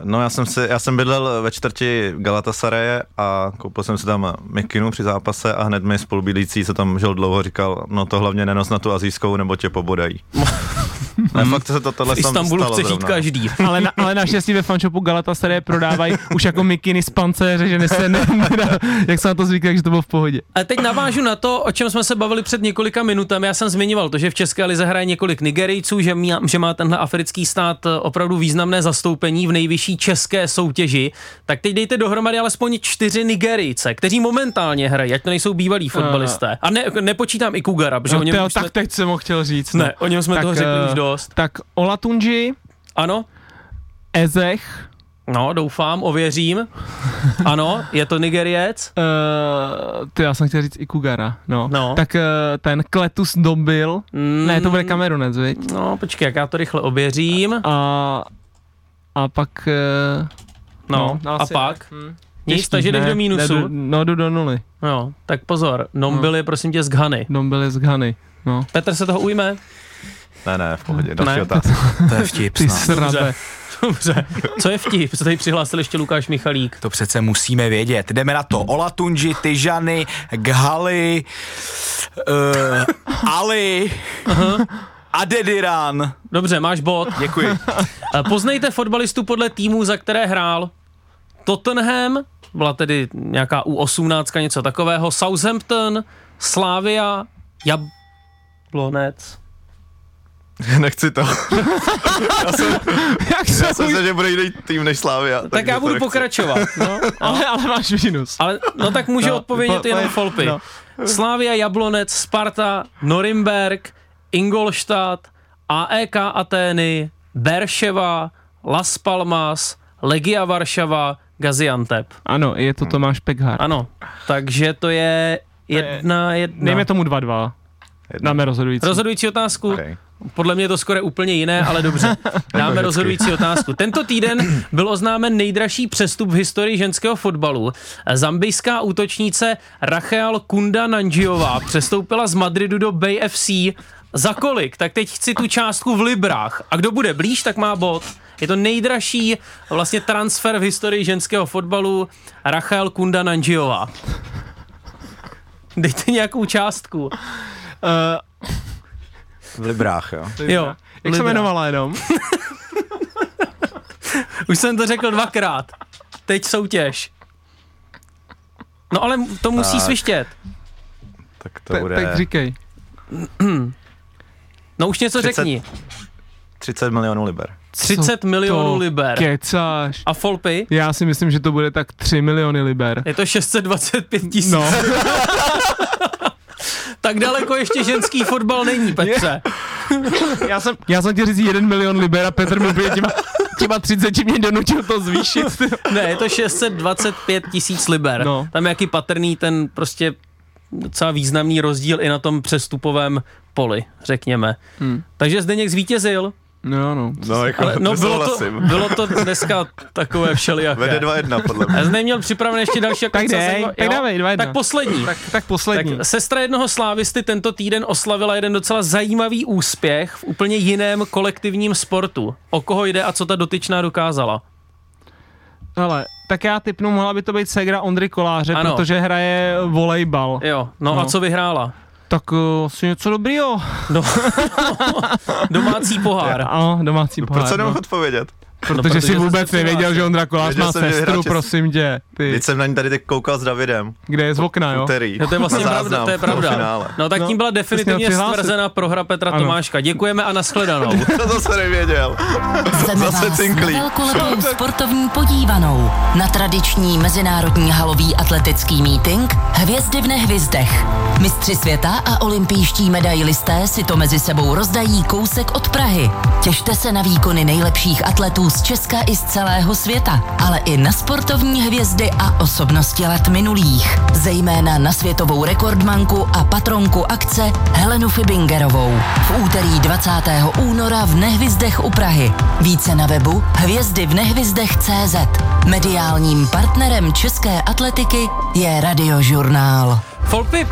No já jsem, si, já jsem bydlel ve čtvrti Galatasaraje a koupil jsem si tam mikinu při zápase a hned mi spolubydlící, co tam žil dlouho, říkal, no to hlavně nenos na tu azijskou, nebo tě pobodají. [laughs] ne, fakt se to tohle V Istanbulu chce žít každý. ale, na, ale naštěstí ve fanshopu Galatasaray prodávají už jako mikiny z pancéře, že se ne, ne, jak se na to zvyklí, takže to bylo v pohodě. A teď navážu na to, o čem jsme se bavili před několika minutami. Já jsem zmiňoval to, že v České lize hraje několik Nigerijců, že, má, že má tenhle africký stát eh, opravdu významné zastoupení v nejvyšší české soutěži. Tak teď dejte dohromady alespoň čtyři Nigerijce, kteří momentálně hrají, ať to nejsou bývalí fotbalisté. A ne, nepočítám i Kugara, protože No, o něm jsme, tak teď jsem ho chtěl říct. no. ne, o něm jsme Tak, toho řekli eh, už dost. Tak Olatunji, Ano, Ezech, no, doufám, ověřím. Ano, je to Nigeriec. Uh, ty já jsem chtěl říct i Kugara, no. No. Tak uh, ten Kletus Dombil, Mm, ne, to bude Kamerunec, viď? No, počkej, jak já to rychle ověřím. A, a pak... Uh, No, a asi pak? ne. Hm. Nic, Těžký, takže jdeš ne, do mínusu. Jdu, no, jdu do nuly. No, tak pozor, Nombil je prosím tě z Ghany. Dombil je z Ghany, no. Petr se toho ujme? Ne, ne, v pohodě, další Ne. otázka. To je [laughs] vtip Ty snad. srabe. Dobře. [laughs] Co je vtip? Co tady přihlásil ještě Lukáš Michalík? To přece musíme vědět. Jdeme na to. Olatunji, Tyžany, Ghali, uh, [laughs] Ali, Adediran. Dobře, máš bod. Děkuji. Eh, Poznejte fotbalistu podle týmu, za které hrál. Tottenham, byla tedy nějaká U18, něco takového, Southampton, Slavia, Jablonec. [laughs] Nechci to. Jak [laughs] se Já jsem [laughs] se, že bude jiný tým než Slávia. Tak takže já budu nechci. pokračovat. No, ale, ale máš minus. ale, no tak může No, odpovědět po- jenom po- Folpy. no. Slavia, Jablonec, Sparta, Norimberg, Ingolstadt, AEK Atény, Berševa, Las Palmas, Legia Varšava, Gaziantep. Ano, je to Tomáš Pekhar. Ano, takže to je jedna, jedna. Dejme tomu 2-2. Jedna. Dáme rozhodující. Rozhodující otázku. Okay. Podle mě je to skoro úplně jiné, ale dobře. [laughs] Dáme rozhodující otázku. Tento týden byl oznámen nejdražší přestup v historii ženského fotbalu. Zambijská útočnice Rachel Kunda Nanjiová přestoupila z Madridu do Bay FC. Za kolik? Tak teď chci tu částku v librách. A kdo bude blíž, tak má bod. Je to nejdražší vlastně transfer v historii ženského fotbalu Rachel Kunda Nanjiová. Dejte nějakou částku. Uh, V Librách, jo. Jo. jak se Libra. jmenovala jenom? [laughs] Už jsem to řekl dvakrát. Teď soutěž. No ale to musí Tak. svištět. Tak to Tak, bude tak říkej. [clears throat] No už něco 30 řekni. 30 milionů liber. 30 Co milionů to liber. Kecáš. A Folpy? Já si myslím, že to bude tak 3 miliony liber. Je to 625 tisíc. No, [laughs] Tak daleko ještě ženský fotbal není, Petře. [laughs] já jsem, já jsem ti říct 1 milion liber a Petr mi úplně těma, těma 30 mě donutil to zvýšit. Ne, je to 625 tisíc liber. No. Tam je jaký patrný ten prostě docela významný rozdíl i na tom přestupovém poli, řekněme. Hmm. Takže Zdeněk zvítězil. No, no. No, jako, Ale, no bylo to, bylo to dneska takové všelijaké. Vede 2-1, podle mě. Já jsem neměl připraven ještě další jako Tak dej, zajímavé- tak jo? dávej, dva jedna. Tak poslední. Tak, tak poslední. Tak sestra jednoho slávisty tento týden oslavila jeden docela zajímavý úspěch v úplně jiném kolektivním sportu. O koho jde a co ta dotyčná dokázala? Ale tak já typnu, mohla by to být Segra Ondry Koláře, ano. protože hraje volejbal. Jo, no, no. a co vyhrála? Tak uh, asi něco dobrýho. Do, [laughs] domácí pohár. Ano, domácí pohár. Proč se no. odpovědět? Protože, no, protože si vůbec nevěděl, že Ondra Kolář má sestru, prosím tě. Ty. Teď jsem na ní tady teď koukal s Davidem. Kde je z okna, jo? Úterý. No to je vlastně pravda, to je pravda. No tak tím byla definitivně stvrzena prohra Petra ano. Tomáška. Děkujeme a nashledanou. [laughs] to se nevěděl. Zveme Zase cinklí. velkolepou sportovní podívanou na tradiční mezinárodní halový atletický meeting Hvězdy v nehvězdech. Mistři světa a olympijští medailisté si to mezi sebou rozdají kousek od Prahy. Těšte se na výkony nejlepších atletů z Česka i z celého světa, ale i na sportovní hvězdy a osobnosti let minulých. Zejména na světovou rekordmanku a patronku akce Helenu Fibingerovou. V úterý 20. února v Nehvizdech u Prahy. Více na webu hvězdy v nehvizdech.cz. Mediálním partnerem české atletiky je Radiožurnál. Folpy,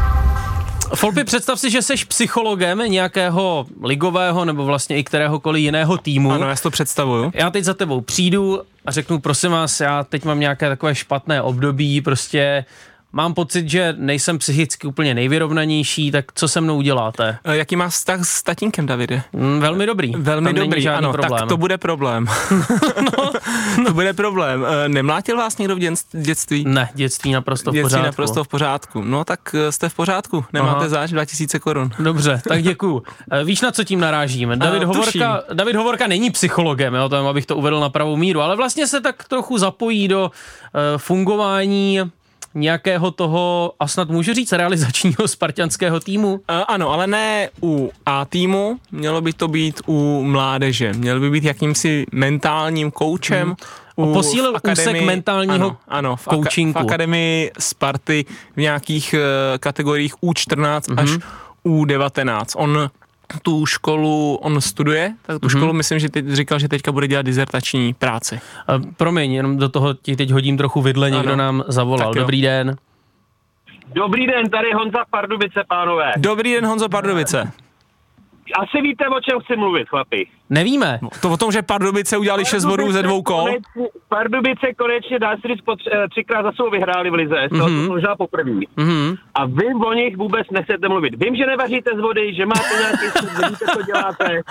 Folpy, představ si, že jsi psychologem nějakého ligového nebo vlastně i kteréhokoliv jiného týmu. Ano, já si to představuju. Já teď za tebou přijdu a řeknu, prosím vás, já teď mám nějaké takové špatné období, prostě mám pocit, že nejsem psychicky úplně nejvyrovnanější, tak co se mnou uděláte? E, jaký má vztah s tatínkem, Davide? Mm, velmi dobrý. Velmi Tam dobrý, ano, problém. tak to bude problém. [laughs] no, to bude problém. E, nemlátil vás někdo v dětství? Ne, dětství naprosto v dětství pořádku. naprosto v pořádku. No tak e, jste v pořádku, nemáte Aha. záč 2000 korun. Dobře, tak děkuju. Víš, na co tím narážíme? David, Hovorka, David Hovorka není psychologem, jo, tam, abych to uvedl na pravou míru, ale vlastně se tak trochu zapojí do uh, fungování nějakého toho, a snad můžu říct, realizačního spartianského týmu? Uh, ano, ale ne u A týmu, mělo by to být u mládeže. Měl by být jakýmsi mentálním koučem. Hmm. U, Posílil akademii, úsek mentálního ano, ano, v, aka- v akademii Sparty v nějakých uh, kategoriích U14 mm-hmm. až U19. On tu školu on studuje, tak tu mm-hmm. školu myslím, že teď říkal, že teďka bude dělat dizertační práci. Uh, promiň, jenom do toho ti teď hodím trochu vidle, ano. někdo nám zavolal. Dobrý den. Dobrý den, tady Honza Pardubice, pánové. Dobrý den, Honzo Pardubice. Asi víte, o čem chci mluvit, chlapi. Nevíme. No, to o tom, že Pardubice udělali 6 bodů ze dvou kol? Konečně, Pardubice konečně, dá se říct, eh, třikrát za sebou vyhráli v lize, mm-hmm. to mhm. možná poprvé. Mm-hmm. A vy o nich vůbec nechcete mluvit. Vím, že nevaříte z vody, že máte nějaký vidíte, co děláte.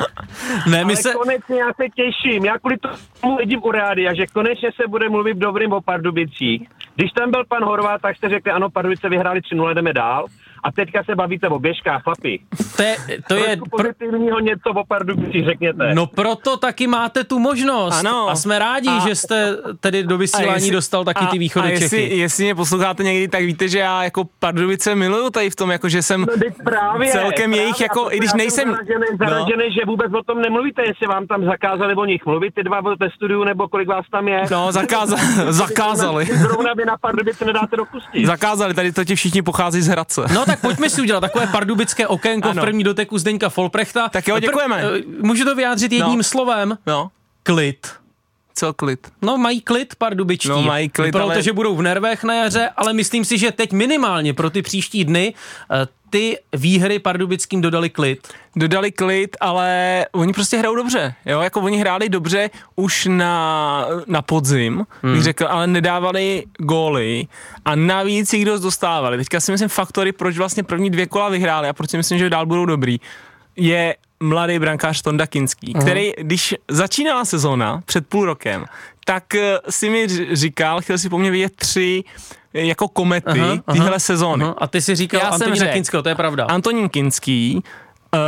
Ne, my ale se... konečně já se těším, já kvůli tomu vidím u a že konečně se bude mluvit dobrým o Pardubicích. Když tam byl pan Horvát, tak jste řekli, ano, Pardubice vyhráli 3-0, jdeme dál a teďka se bavíte o běžkách, chlapi. To je, to je pozitivního něco o Pardubicích, řekněte. No proto taky máte tu možnost. Ano. A jsme rádi, a, že jste tedy do vysílání jestli, dostal taky a, ty východy a jestli, Čechy. jestli mě posloucháte někdy, tak víte, že já jako Pardubice miluju tady v tom, jako že jsem no, právě, celkem právě, jejich, jako, i když nejsem... Zaražený, zaražený no. že vůbec o tom nemluvíte, jestli vám tam zakázali o nich mluvit, ty dva ve studiu, nebo kolik vás tam je. No, [laughs] zakázali. zakázali. Zrovna vy na Pardubice nedáte dopustit. Zakázali, tady to ti všichni pochází z Hradce. No tak pojďme si udělat takové pardubické okénko ano. v první doteku Zdeňka Folprechta. Tak jo, děkujeme. Pr- eh, můžu to vyjádřit jedním no. slovem? No. Klid. Co klid? No mají klid pardubičtí. No mají klid, Protože ale... budou v nervech na jaře, ale myslím si, že teď minimálně pro ty příští dny eh, ty výhry pardubickým dodali klid. Dodali klid, ale oni prostě hrajou dobře. Jo, jako oni hráli dobře už na, na podzim, hmm. bych řekl, ale nedávali góly a navíc jich dost dostávali. Teďka si myslím faktory, proč vlastně první dvě kola vyhráli a proč si myslím, že dál budou dobrý, je mladý brankář Tonda Kinský, uh-huh. který, když začínala sezóna před půl rokem, tak eh, si mi říkal, chtěl si po mně vidět tři eh, jako komety uh-huh, téhle uh-huh, sezóny. Uh-huh. A ty si říkal Já Antonína Kinského, to je pravda. Antonín Kinský, uh,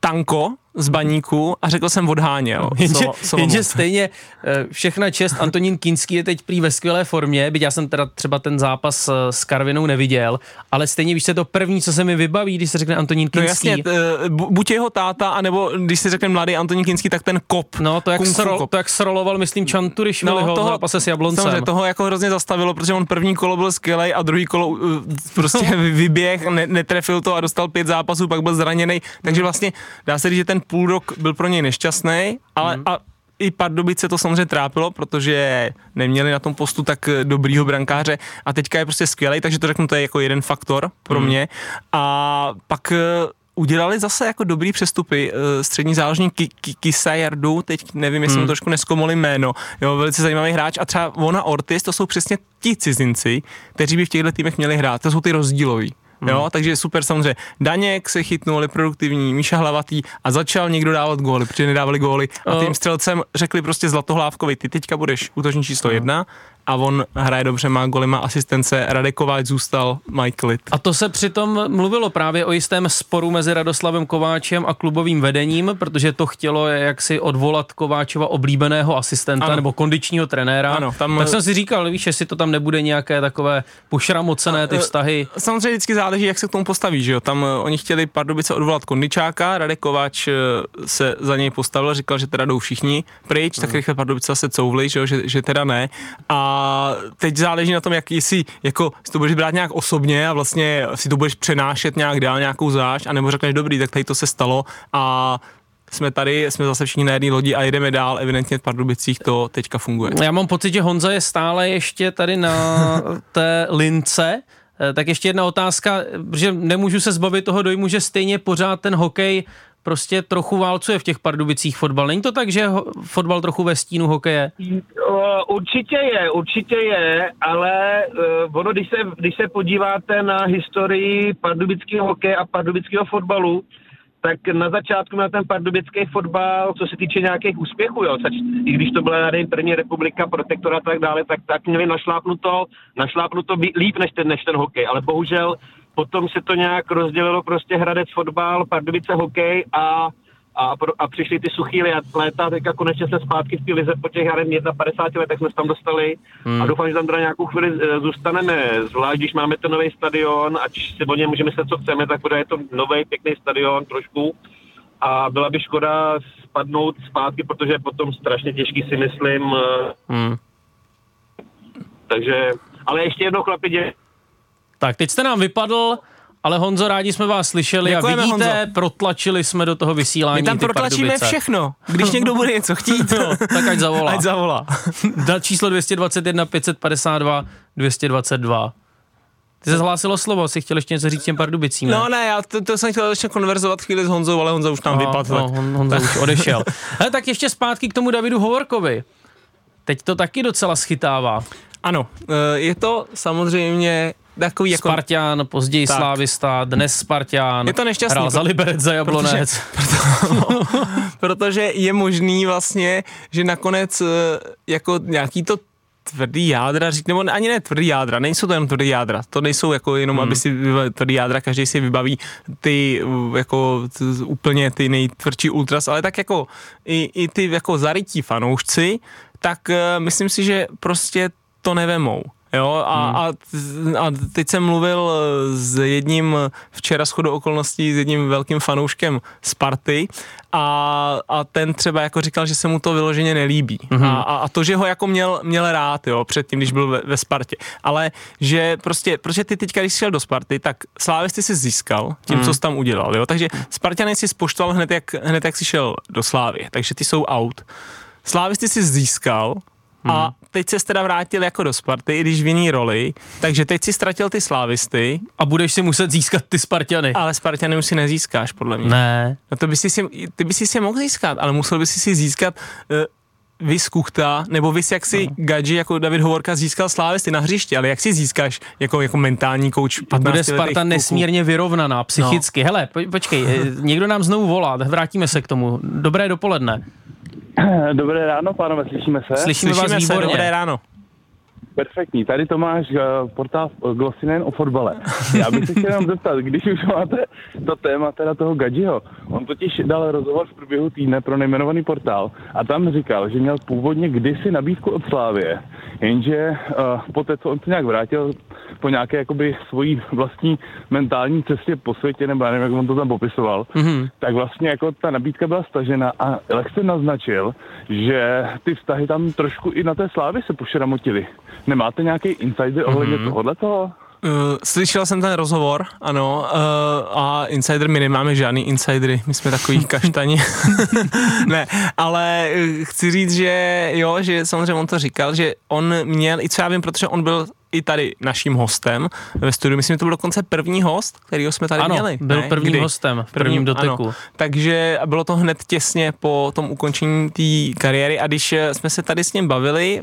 Tanko, z baníku a řekl jsem odháněl. [laughs] Jenže, jenže stejně eh, všechna čest, Antonín Kinský je teď prý ve skvělé formě, byť já jsem teda třeba ten zápas eh, s Karvinou neviděl, ale stejně víš, se to první, co se mi vybaví, když se řekne Antonín Kinský. No jasně, eh, buď jeho táta, anebo když se řekne mladý Antonín Kinský, tak ten kop. No to jak, srol, to jak sroloval, myslím, Čanturi no, toho, v zápase s Jabloncem. Samozřejmě, toho jako hrozně zastavilo, protože on první kolo byl skvělý a druhý kolo prostě [laughs] vyběh, ne, netrefil to a dostal pět zápasů, pak byl zraněný. Takže vlastně dá se říct, že ten půl rok byl pro něj nešťastný, ale mm. a i Pardubice to samozřejmě trápilo, protože neměli na tom postu tak dobrýho brankáře a teďka je prostě skvělý, takže to řeknu, to je jako jeden faktor pro mm. mě. A pak udělali zase jako dobrý přestupy. Eh, střední záložník Kisajardu, teď nevím, jestli hmm. mu trošku neskomolím jméno, jo, velice zajímavý hráč a třeba Vona Ortiz, to jsou přesně ti cizinci, kteří by v těchto týmech měli hrát, to jsou ty rozdíloví. Hmm. Jo, takže super samozřejmě. Daněk se chytnul, produktivní, Míša Hlavatý a začal někdo dávat góly, protože nedávali góly. A tím střelcem řekli prostě Zlatohlávkovi, ty teďka budeš útočník číslo jedna a on hraje dobře, má goly, má asistence, Radek Kováč zůstal, Michael A to se přitom mluvilo právě o jistém sporu mezi Radoslavem Kováčem a klubovým vedením, protože to chtělo jaksi odvolat Kováčova oblíbeného asistenta ano. nebo kondičního trenéra. Ano, tam... Tak jsem si říkal, víš, jestli to tam nebude nějaké takové pošramocené ty vztahy. Samozřejmě vždycky záleží, jak se k tomu postaví, že jo. Tam eh, oni chtěli Pardubice odvolat kondičáka, Radek Kováč eh, se za něj postavil, říkal, že teda jdou všichni pryč, tak rychle Pardubice se couvli, že, jo, že, že teda ne. A a teď záleží na tom, jak si, jako, si to budeš brát nějak osobně a vlastně si to budeš přenášet nějak dál, nějakou záž, anebo řekneš, dobrý, tak tady to se stalo a jsme tady, jsme zase všichni na jedné lodi a jedeme dál, evidentně v Pardubicích to teďka funguje. Já mám pocit, že Honza je stále ještě tady na [laughs] té lince, eh, tak ještě jedna otázka, že nemůžu se zbavit toho dojmu, že stejně pořád ten hokej prostě trochu válcuje v těch Pardubicích fotbal. Není to tak, že fotbal trochu ve stínu hokeje? Určitě je, určitě je, ale uh, ono, když se, když se podíváte na historii pardubického hokeje a pardubického fotbalu, tak na začátku na ten pardubický fotbal, co se týče nějakých úspěchů, jo, i když to byla nevím, první republika, protektora a tak dále, tak, tak měli našlápnuto, našlápnuto líp než ten, než ten hokej, ale bohužel potom se to nějak rozdělilo prostě Hradec fotbal, Pardubice hokej a, a, a přišly ty suchý léta, teďka konečně se zpátky v té lize po těch, já nevím, 51 letech jsme se tam dostali hmm. a doufám, že tam teda nějakou chvíli e, zůstaneme, zvlášť když máme ten nový stadion, ať si o něm můžeme se co chceme, tak bude je to nový pěkný stadion trošku a byla by škoda spadnout zpátky, protože potom strašně těžký si myslím. E, hmm. Takže, ale ještě jednou chlapi, dě- tak, teď jste nám vypadl, ale Honzo, rádi jsme vás slyšeli Děkujeme, a vidíte, Honzo. protlačili jsme do toho vysílání. My tam protlačíme pardubice. všechno. Když někdo bude něco chtít, no, tak ať zavolá. ať zavolá. [laughs] Na číslo 221 552 222. Ty se zhlásilo slovo, si chtěl ještě něco říct těm pardubicím. Ne? No ne, já to, to jsem chtěl ještě konverzovat chvíli s Honzou, ale Honza už tam no, vypadl. No, Hon, Honza už odešel. [laughs] Ale tak ještě zpátky k tomu Davidu Hovorkovi. Teď to taky docela schytává. Ano, eh, je to samozřejmě takový jako... Spartian, později tak. Slávista, dnes Spartian. Je to nešťastný. Hrál za Liberec, za Jablonec. Protože, [laughs] proto, no, protože je možný vlastně, že nakonec eh, jako nějaký to tvrdý jádra, nebo ani ne tvrdý jádra, nejsou to jenom tvrdý jádra, to nejsou jako jenom, hmm. aby si tvrdý jádra, každý si vybaví ty jako t, úplně ty nejtvrdší ultras, ale tak jako i, i ty jako zarytí fanoušci, tak uh, myslím si, že prostě to nevemou. Jo, a, hmm. a, a teď jsem mluvil s jedním včera shodou okolností s jedním velkým fanouškem Sparty a, a ten třeba jako říkal, že se mu to vyloženě nelíbí. Hmm. A, a, a to, že ho jako měl, měl rád, jo, předtím, když byl ve, ve Spartě. Ale že prostě, protože ty teďka, když jsi šel do Sparty, tak Slávisty si získal tím, hmm. co jsi tam udělal, jo. Takže Spartany si spoštoval hned jak, hned, jak jsi šel do Slávy. Takže ty jsou out. Slávisty si získal, Hmm. A teď se teda vrátil jako do Sparty, i když v jiný roli, takže teď si ztratil ty slávisty. A budeš si muset získat ty Spartiany. Ale Spartiany už si nezískáš, podle mě. Ne. No to by si, si ty by si si mohl získat, ale musel by si si získat uh, vys Kuchta, nebo vys jak si no. Gadži jako David Hovorka získal slávisty na hřišti, ale jak si získáš jako, jako mentální kouč 15 Bude Sparta nesmírně vyrovnaná psychicky. No. Hele, po, počkej, eh, někdo nám znovu volá, vrátíme se k tomu. Dobré dopoledne. Dobré ráno, pánové, slyšíme se? Slyšíme, slyšíme vás výborně. Dobré ráno. Perfektní. Tady Tomáš, uh, portál Glossinen o fotbale. Já bych se chtěl jenom zeptat, když už máte to téma teda toho Gadžiho, on totiž dal rozhovor v průběhu týdne pro nejmenovaný portál a tam říkal, že měl původně kdysi nabídku od Slávě, jenže uh, poté, co on se nějak vrátil po nějaké jakoby svojí vlastní mentální cestě po světě, nebo já nevím, jak on to tam popisoval, mm-hmm. tak vlastně jako ta nabídka byla stažena a Lex naznačil, že ty vztahy tam trošku i na té Slávě se pošramotily. Nemáte nějaký insider ohledně mm-hmm. tohohle toho? Uh, slyšel jsem ten rozhovor, ano, uh, a insider, my nemáme žádný insidery, my jsme takový [laughs] kaštani. [laughs] ne, ale uh, chci říct, že jo, že samozřejmě on to říkal, že on měl, i co já vím, protože on byl i tady naším hostem ve studiu. Myslím, že to byl dokonce první host, kterýho jsme tady ano, měli. byl ne? prvním Kdy? hostem v prvním doteku. Ano. Takže bylo to hned těsně po tom ukončení té kariéry a když jsme se tady s ním bavili,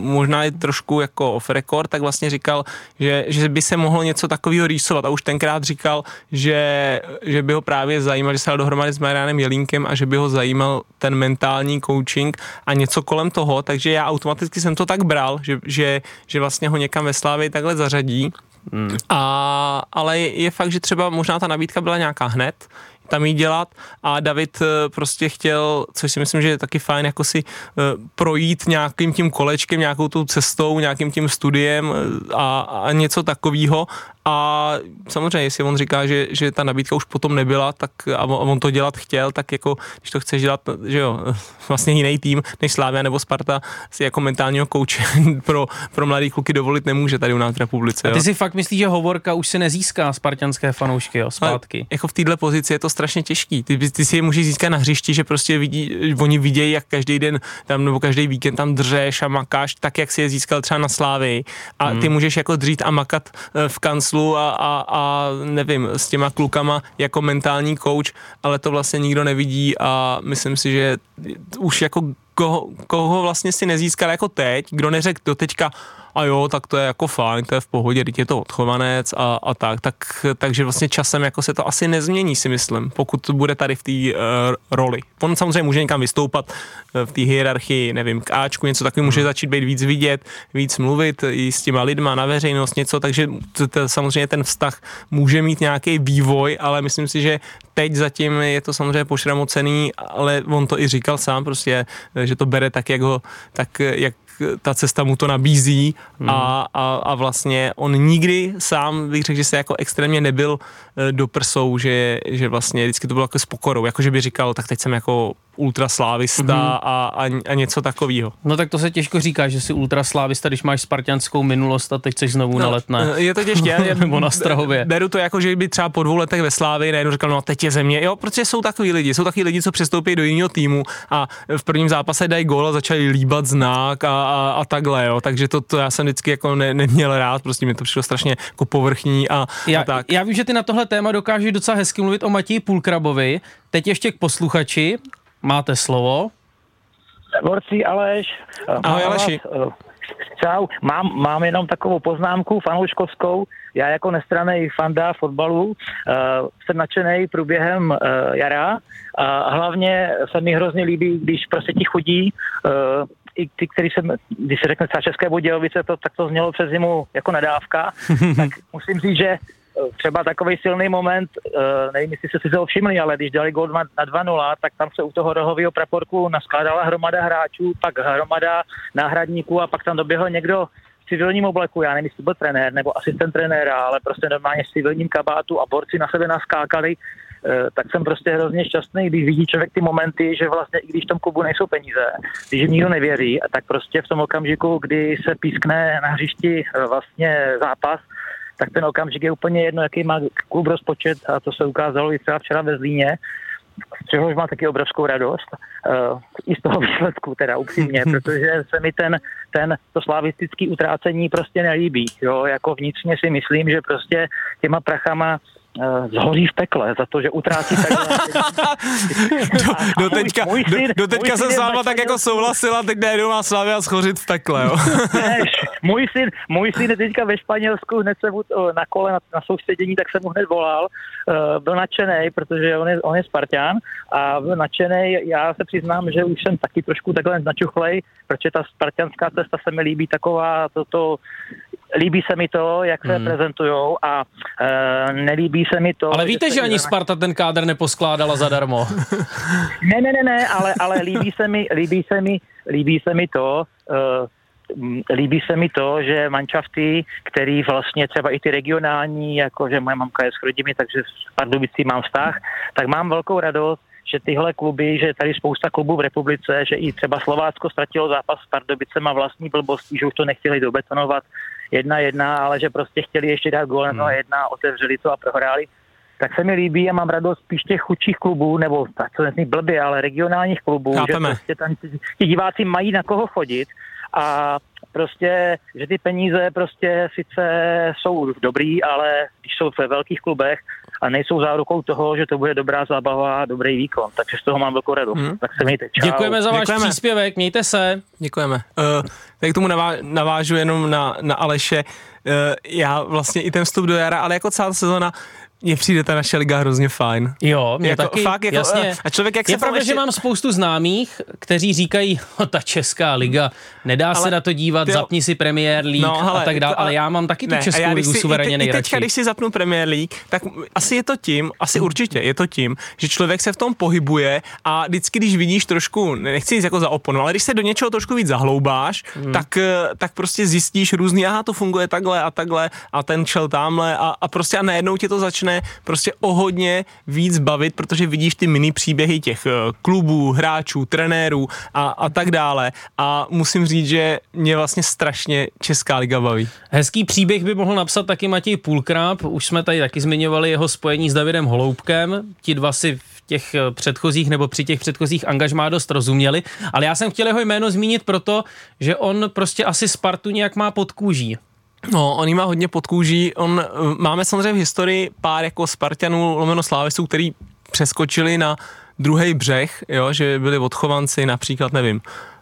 možná i trošku jako off record, tak vlastně říkal, že, že by se mohlo něco takového rýsovat a už tenkrát říkal, že, že by ho právě zajímal, že se dal dohromady s Marianem Jelínkem a že by ho zajímal ten mentální coaching a něco kolem toho, takže já automaticky jsem to tak bral, že, že, že vlastně ho někam ve Slávě takhle zařadí. Hmm. A, ale je, je fakt, že třeba možná ta nabídka byla nějaká hned, tam jí dělat a David eh, prostě chtěl, což si myslím, že je taky fajn, jako si eh, projít nějakým tím kolečkem, nějakou tou cestou, nějakým tím studiem eh, a, a něco takového a samozřejmě, jestli on říká, že, že ta nabídka už potom nebyla, tak a on to dělat chtěl, tak jako, když to chceš dělat, že jo, [laughs] vlastně jiný tým než Slávia nebo Sparta si jako mentálního kouče [laughs] pro, pro mladý kluky dovolit nemůže tady u nás v republice. Jo. A ty si fakt myslíš, že Hovorka už se nezíská spartianské fanoušky, jo, zpátky? Ale jako v této pozici je to strašně těžký. Ty, ty si je můžeš získat na hřišti, že prostě vidí, oni vidějí, jak každý den tam nebo každý víkend tam dřeš a makáš, tak jak si je získal třeba na Slávy a ty hmm. můžeš jako dřít a makat eh, v kanclu a, a, a nevím, s těma klukama jako mentální coach, ale to vlastně nikdo nevidí a myslím si, že už jako koho, koho vlastně si nezískal jako teď, kdo neřekl do teďka, a jo, tak to je jako fajn, to je v pohodě, teď je to odchovanec a, a tak, tak, takže vlastně časem jako se to asi nezmění, si myslím, pokud bude tady v té uh, roli. On samozřejmě může někam vystoupat uh, v té hierarchii, nevím, k Ačku, něco takového, může hmm. začít být víc vidět, víc mluvit i s těma lidma na veřejnost, něco, takže samozřejmě ten vztah může mít nějaký vývoj, ale myslím si, že teď zatím je to samozřejmě pošramocený, ale on to i říkal sám, prostě, že to bere tak, jak ho, tak, jak ta cesta mu to nabízí hmm. a, a, a vlastně on nikdy sám bych řekl, že se jako extrémně nebyl eh, do prsou, že, že vlastně vždycky to bylo jako s pokorou, jako že by říkal, tak teď jsem jako ultraslávista mm-hmm. a, a, a něco takového. No tak to se těžko říká, že jsi ultraslávista, když máš spartianskou minulost a teď chceš znovu no, na letné. Je to těžké. [laughs] Nebo na Strahově. Beru to jako, že by třeba po dvou letech ve Slávii najednou říkal, no teď je země. Jo, protože jsou takový lidi, jsou takový lidi, co přestoupí do jiného týmu a v prvním zápase dají gól a začali líbat znak a, a, a takhle, jo. Takže to, to já jsem vždycky jako ne, neměl rád, prostě mi to přišlo strašně jako povrchní a, já, a tak. Já vím, že ty na tohle téma dokážeš docela hezky mluvit o Matěji Půlkrabovi. Teď ještě k posluchači. Máte slovo. Borci Aleš. Ahoj Aleši. Eh, čau, mám, mám jenom takovou poznámku fanouškovskou. Já jako nestraný fanda fotbalu uh, jsem nadšený průběhem uh, jara a hlavně se mi hrozně líbí, když prostě ti chodí uh, i ty, který jsem, když se řekne třeba České Budějovice, to, tak to znělo přes zimu jako nadávka, [laughs] tak musím říct, že třeba takový silný moment, uh, nevím, jestli jste si to všimli, ale když dali gol na 2-0, tak tam se u toho rohového praporku naskládala hromada hráčů, pak hromada náhradníků a pak tam doběhl někdo v civilním obleku, já nevím, jestli byl trenér nebo asistent trenéra, ale prostě normálně v civilním kabátu a borci na sebe naskákali, uh, tak jsem prostě hrozně šťastný, když vidí člověk ty momenty, že vlastně i když v tom klubu nejsou peníze, když jim nikdo nevěří, tak prostě v tom okamžiku, kdy se pískne na hřišti uh, vlastně zápas, tak ten okamžik je úplně jedno, jaký má klub rozpočet a to se ukázalo i třeba včera ve Zlíně, z čehož má taky obrovskou radost, uh, i z toho [laughs] výsledku teda upřímně, [laughs] protože se mi ten, ten to slavistický utrácení prostě nelíbí, jo, jako vnitřně si myslím, že prostě těma prachama zhoří v pekle za to, že utrácí takhle. [laughs] do, do, teďka, můj, můj syn, do, do teďka jsem s váma tak jako souhlasila, teď najednou má Slavia schořit v pekle, jo. můj, syn, můj syn teďka ve Španělsku, hned se mu na kole, na, na soustředění, tak jsem mu hned volal, uh, byl nadšený, protože on je, on je Spartan a byl nadšený, já se přiznám, že už jsem taky trošku takhle načuchlej, protože ta spartianská cesta se mi líbí taková, toto, líbí se mi to, jak se hmm. prezentujou a uh, nelíbí se mi to. Ale víte, že, že ani Sparta ten kádr neposkládala zadarmo. [laughs] ne, ne, ne, ne, ale, ale líbí se mi, líbí se mi, líbí se mi to, uh, líbí se mi to, že manšafty, který vlastně třeba i ty regionální, jako že moje mamka je s Chrudimi, takže s Pardubicí mám vztah, tak mám velkou radost, že tyhle kluby, že tady spousta klubů v republice, že i třeba Slovácko ztratilo zápas s Pardubicem a vlastní blbostí, že už to nechtěli dobetonovat jedna jedna, ale že prostě chtěli ještě dát gól na hmm. jedna, otevřeli to a prohráli. Tak se mi líbí a mám radost spíš těch chudších klubů, nebo tak to nezní blbě, ale regionálních klubů, Chápeme. že prostě tam ti diváci mají na koho chodit a prostě, že ty peníze prostě sice jsou dobrý, ale když jsou ve velkých klubech a nejsou zárukou toho, že to bude dobrá zábava a dobrý výkon. Takže z toho mám velkou radost. Hmm. Tak se mějte. Čau. Děkujeme za váš Děkujeme. příspěvek, mějte se. Děkujeme. Uh, tak tomu navá- navážu jenom na, na Aleše. Uh, já vlastně i ten vstup do jara, ale jako celá sezona mně přijde ta naše liga hrozně fajn. Jo, mě jako, taky, fakt, jako, jasně. A člověk, jak je se pravda, ještě... že mám spoustu známých, kteří říkají, [laughs] ta česká liga, nedá ale, se na to dívat, tyjo, zapni si Premier League no, hele, a tak dále, ale já mám taky tu ne, českou já, ligu si, suverénně i, nejradši. I teďka, když si zapnu Premier League, tak asi je to tím, asi určitě je to tím, že člověk se v tom pohybuje a vždycky, když vidíš trošku, nechci jít jako za oponu, ale když se do něčeho trošku víc zahloubáš, hmm. tak, eh, tak prostě zjistíš různý, aha, to funguje takhle a takhle a ten čel tamhle a, a prostě a najednou tě to začne prostě o hodně víc bavit, protože vidíš ty mini příběhy těch eh, klubů, hráčů, trenérů a, a tak dále. A musím říct, že mě vlastně strašně Česká liga baví. Hezký příběh by mohl napsat taky Matěj Půlkráp, už jsme tady taky zmiňovali jeho spojení s Davidem Holoubkem, ti dva si v těch eh, předchozích nebo při těch předchozích angažmá dost rozuměli, ale já jsem chtěl jeho jméno zmínit proto, že on prostě asi Spartu nějak má pod kůží. No, on má hodně pod kůží. On, eh, máme samozřejmě v historii pár jako Spartanů, lomeno Slávisů, který přeskočili na druhý břeh, jo, že byli odchovanci, například, nevím,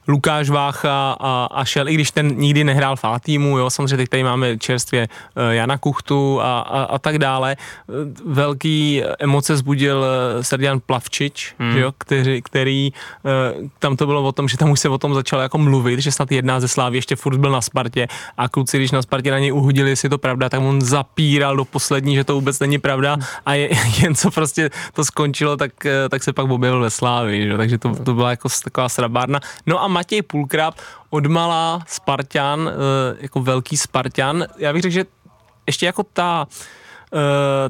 Lukáš Vácha a, a šel, i když ten nikdy nehrál v A týmu, jo, samozřejmě teď tady máme čerstvě eh, Jana Kuchtu a, a, a tak dále. Velký emoce zbudil eh, Serdian Plavčič, hmm. jo, který, který, eh, tam to bylo o tom, že tam už se o tom začalo jako mluvit, že snad jedná ze Slávy ještě furt byl na Spartě a kluci, když na Spartě na něj uhodili, jestli je to pravda, tak on zapíral do poslední, že to vůbec není pravda a je, [laughs] jen co prostě to skončilo, tak, tak se pak objevil ve Slávy, že? takže to, to byla jako taková srabárna. No a Matěj Půlkrab odmala Spartan, eh, jako velký Spartan. Já bych řekl, že ještě jako ta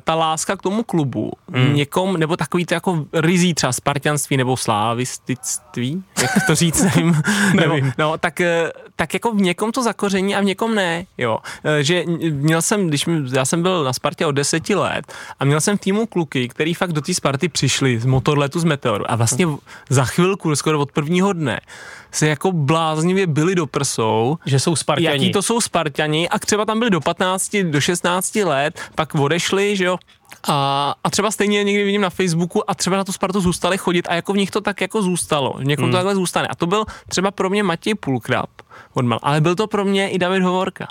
ta láska k tomu klubu hmm. někom, nebo takový to jako rizí třeba spartianství nebo slávistictví, jak to říct, [laughs] nevím, nevím. Nebo, no, tak, eh, tak jako v někom to zakoření a v někom ne, jo. Že měl jsem, když já jsem byl na Spartě od deseti let a měl jsem v týmu kluky, který fakt do té Sparty přišli z motorletu z Meteoru a vlastně za chvilku, skoro od prvního dne, se jako bláznivě byli do prsou. Že jsou Spartani. Jaký to jsou Spartani a třeba tam byli do 15, do 16 let, pak odešli, že jo, a, a třeba stejně někdy vidím na Facebooku a třeba na tu Spartu zůstali chodit a jako v nich to tak jako zůstalo, v někom hmm. to takhle zůstane. A to byl třeba pro mě Matěj Půlkrab, ale byl to pro mě i David Hovorka.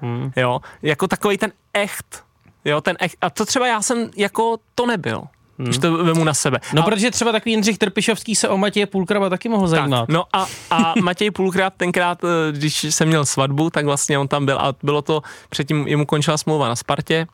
Hmm. Jo, jako takový ten echt, jo, ten echt. A to třeba já jsem jako to nebyl hmm. když to vemu na sebe. No, a, protože třeba takový Jindřich Trpišovský se o Matěje Půlkraba taky mohl zajímat. Tak, no a, a [laughs] Matěj Půlkrab tenkrát, eh, když jsem měl svatbu, tak vlastně on tam byl a bylo to, předtím jemu končila smlouva na Spartě,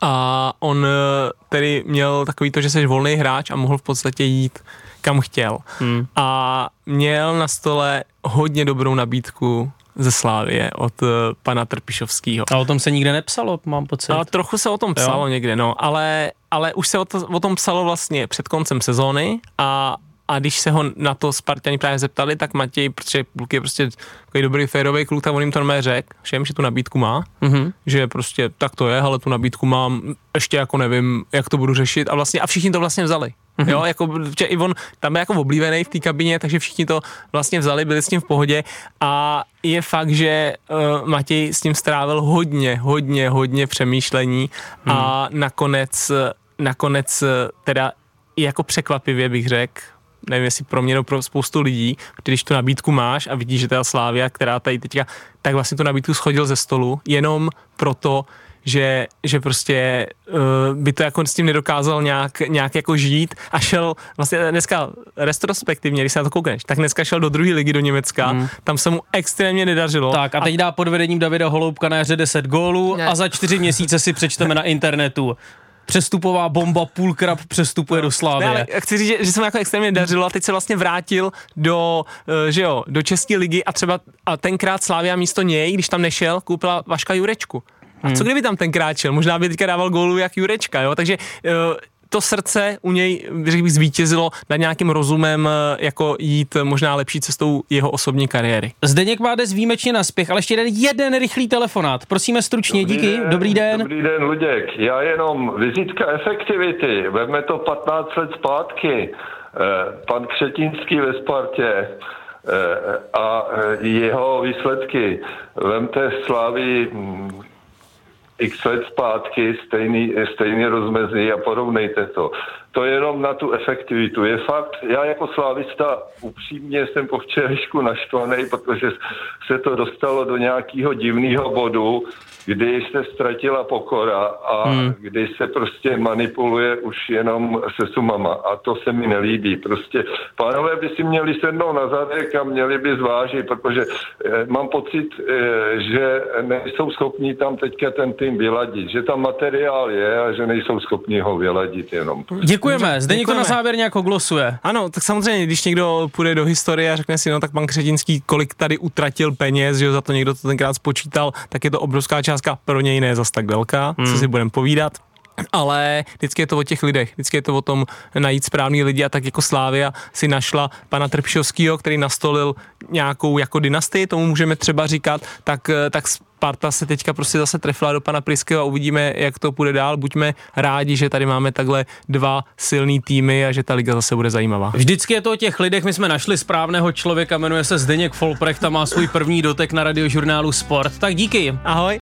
a on eh, tedy měl takový to, že jsi volný hráč a mohl v podstatě jít kam chtěl. Hmm. A měl na stole hodně dobrou nabídku ze Slávie od uh, pana Trpišovského. A o tom se nikde nepsalo, mám pocit. A trochu se o tom psalo jo? někde, no, ale, ale už se o, to, o tom psalo vlastně před koncem sezóny a a když se ho na to Spartani právě zeptali, tak Matěj, protože kluk je prostě takový dobrý férový kluk, tak on jim to normálně řekl, všem, že tu nabídku má, mm-hmm. že prostě tak to je, ale tu nabídku mám, ještě jako nevím, jak to budu řešit a vlastně a všichni to vlastně vzali. Mm-hmm. Jo, jako, že i on tam je jako oblíbený v té kabině, takže všichni to vlastně vzali, byli s tím v pohodě a je fakt, že uh, Matěj s tím strávil hodně, hodně, hodně přemýšlení mm. a nakonec, nakonec teda jako překvapivě bych řekl, nevím jestli pro mě, no pro spoustu lidí, když tu nabídku máš a vidíš, že ta Slávia, která tady teďka, tak vlastně tu nabídku schodil ze stolu, jenom proto, že, že prostě uh, by to jako s tím nedokázal nějak, nějak jako žít a šel vlastně dneska retrospektivně, když se na to koukneš, tak dneska šel do druhé ligy do Německa, hmm. tam se mu extrémně nedařilo. Tak a teď dá pod vedením Davida Holoubka na jaře 10 gólů ne. a za čtyři měsíce si přečteme na internetu přestupová bomba, půlkrab přestupuje do Slávy. ale chci říct, že, že se mu jako extrémně dařilo a teď se vlastně vrátil do, uh, že jo, do České ligy a třeba a tenkrát Slávia místo něj, když tam nešel, koupila Vaška Jurečku. A co hmm. kdyby tam ten kráčel? Možná by teďka dával gólu jak Jurečka, jo? Takže uh, to srdce u něj, řekl bych, zvítězilo nad nějakým rozumem, eh, jako jít možná lepší cestou jeho osobní kariéry. Zdeněk má dnes výjimečně na spěch, ale ještě jeden, jeden rychlý telefonát. Prosíme stručně, dobrý díky, den, dobrý den. Dobrý den, Luděk. Já jenom vizitka efektivity, veme to 15 let zpátky. Eh, pan Křetínský ve Spartě a jeho výsledky. Vemte Slávy mm, x let zpátky stejný, stejný rozmezí a porovnejte to. To je jenom na tu efektivitu. Je fakt, já jako slávista upřímně jsem po včerejšku naštvaný, protože se to dostalo do nějakého divného bodu, kdy se ztratila pokora a hmm. kdy se prostě manipuluje už jenom se sumama a to se mi nelíbí. Prostě pánové by si měli sednout na zadek a měli by zvážit, protože eh, mám pocit, eh, že nejsou schopni tam teďka ten tým vyladit, že tam materiál je a že nejsou schopni ho vyladit jenom. Děkujeme. Zde někdo na závěr nějak glosuje. Ano, tak samozřejmě, když někdo půjde do historie a řekne si, no tak pan Křetinský, kolik tady utratil peněz, že za to někdo to tenkrát spočítal, tak je to obrovská částka, pro něj ne zas tak velká, hmm. co si budeme povídat ale vždycky je to o těch lidech, vždycky je to o tom najít správný lidi a tak jako Slávia si našla pana Trpšovského, který nastolil nějakou jako dynastii, tomu můžeme třeba říkat, tak, tak Sparta se teďka prostě zase trefila do pana Priského a uvidíme, jak to půjde dál. Buďme rádi, že tady máme takhle dva silný týmy a že ta liga zase bude zajímavá. Vždycky je to o těch lidech, my jsme našli správného člověka, jmenuje se Zdeněk Folprecht a má svůj první dotek na radiožurnálu Sport. Tak díky. Ahoj.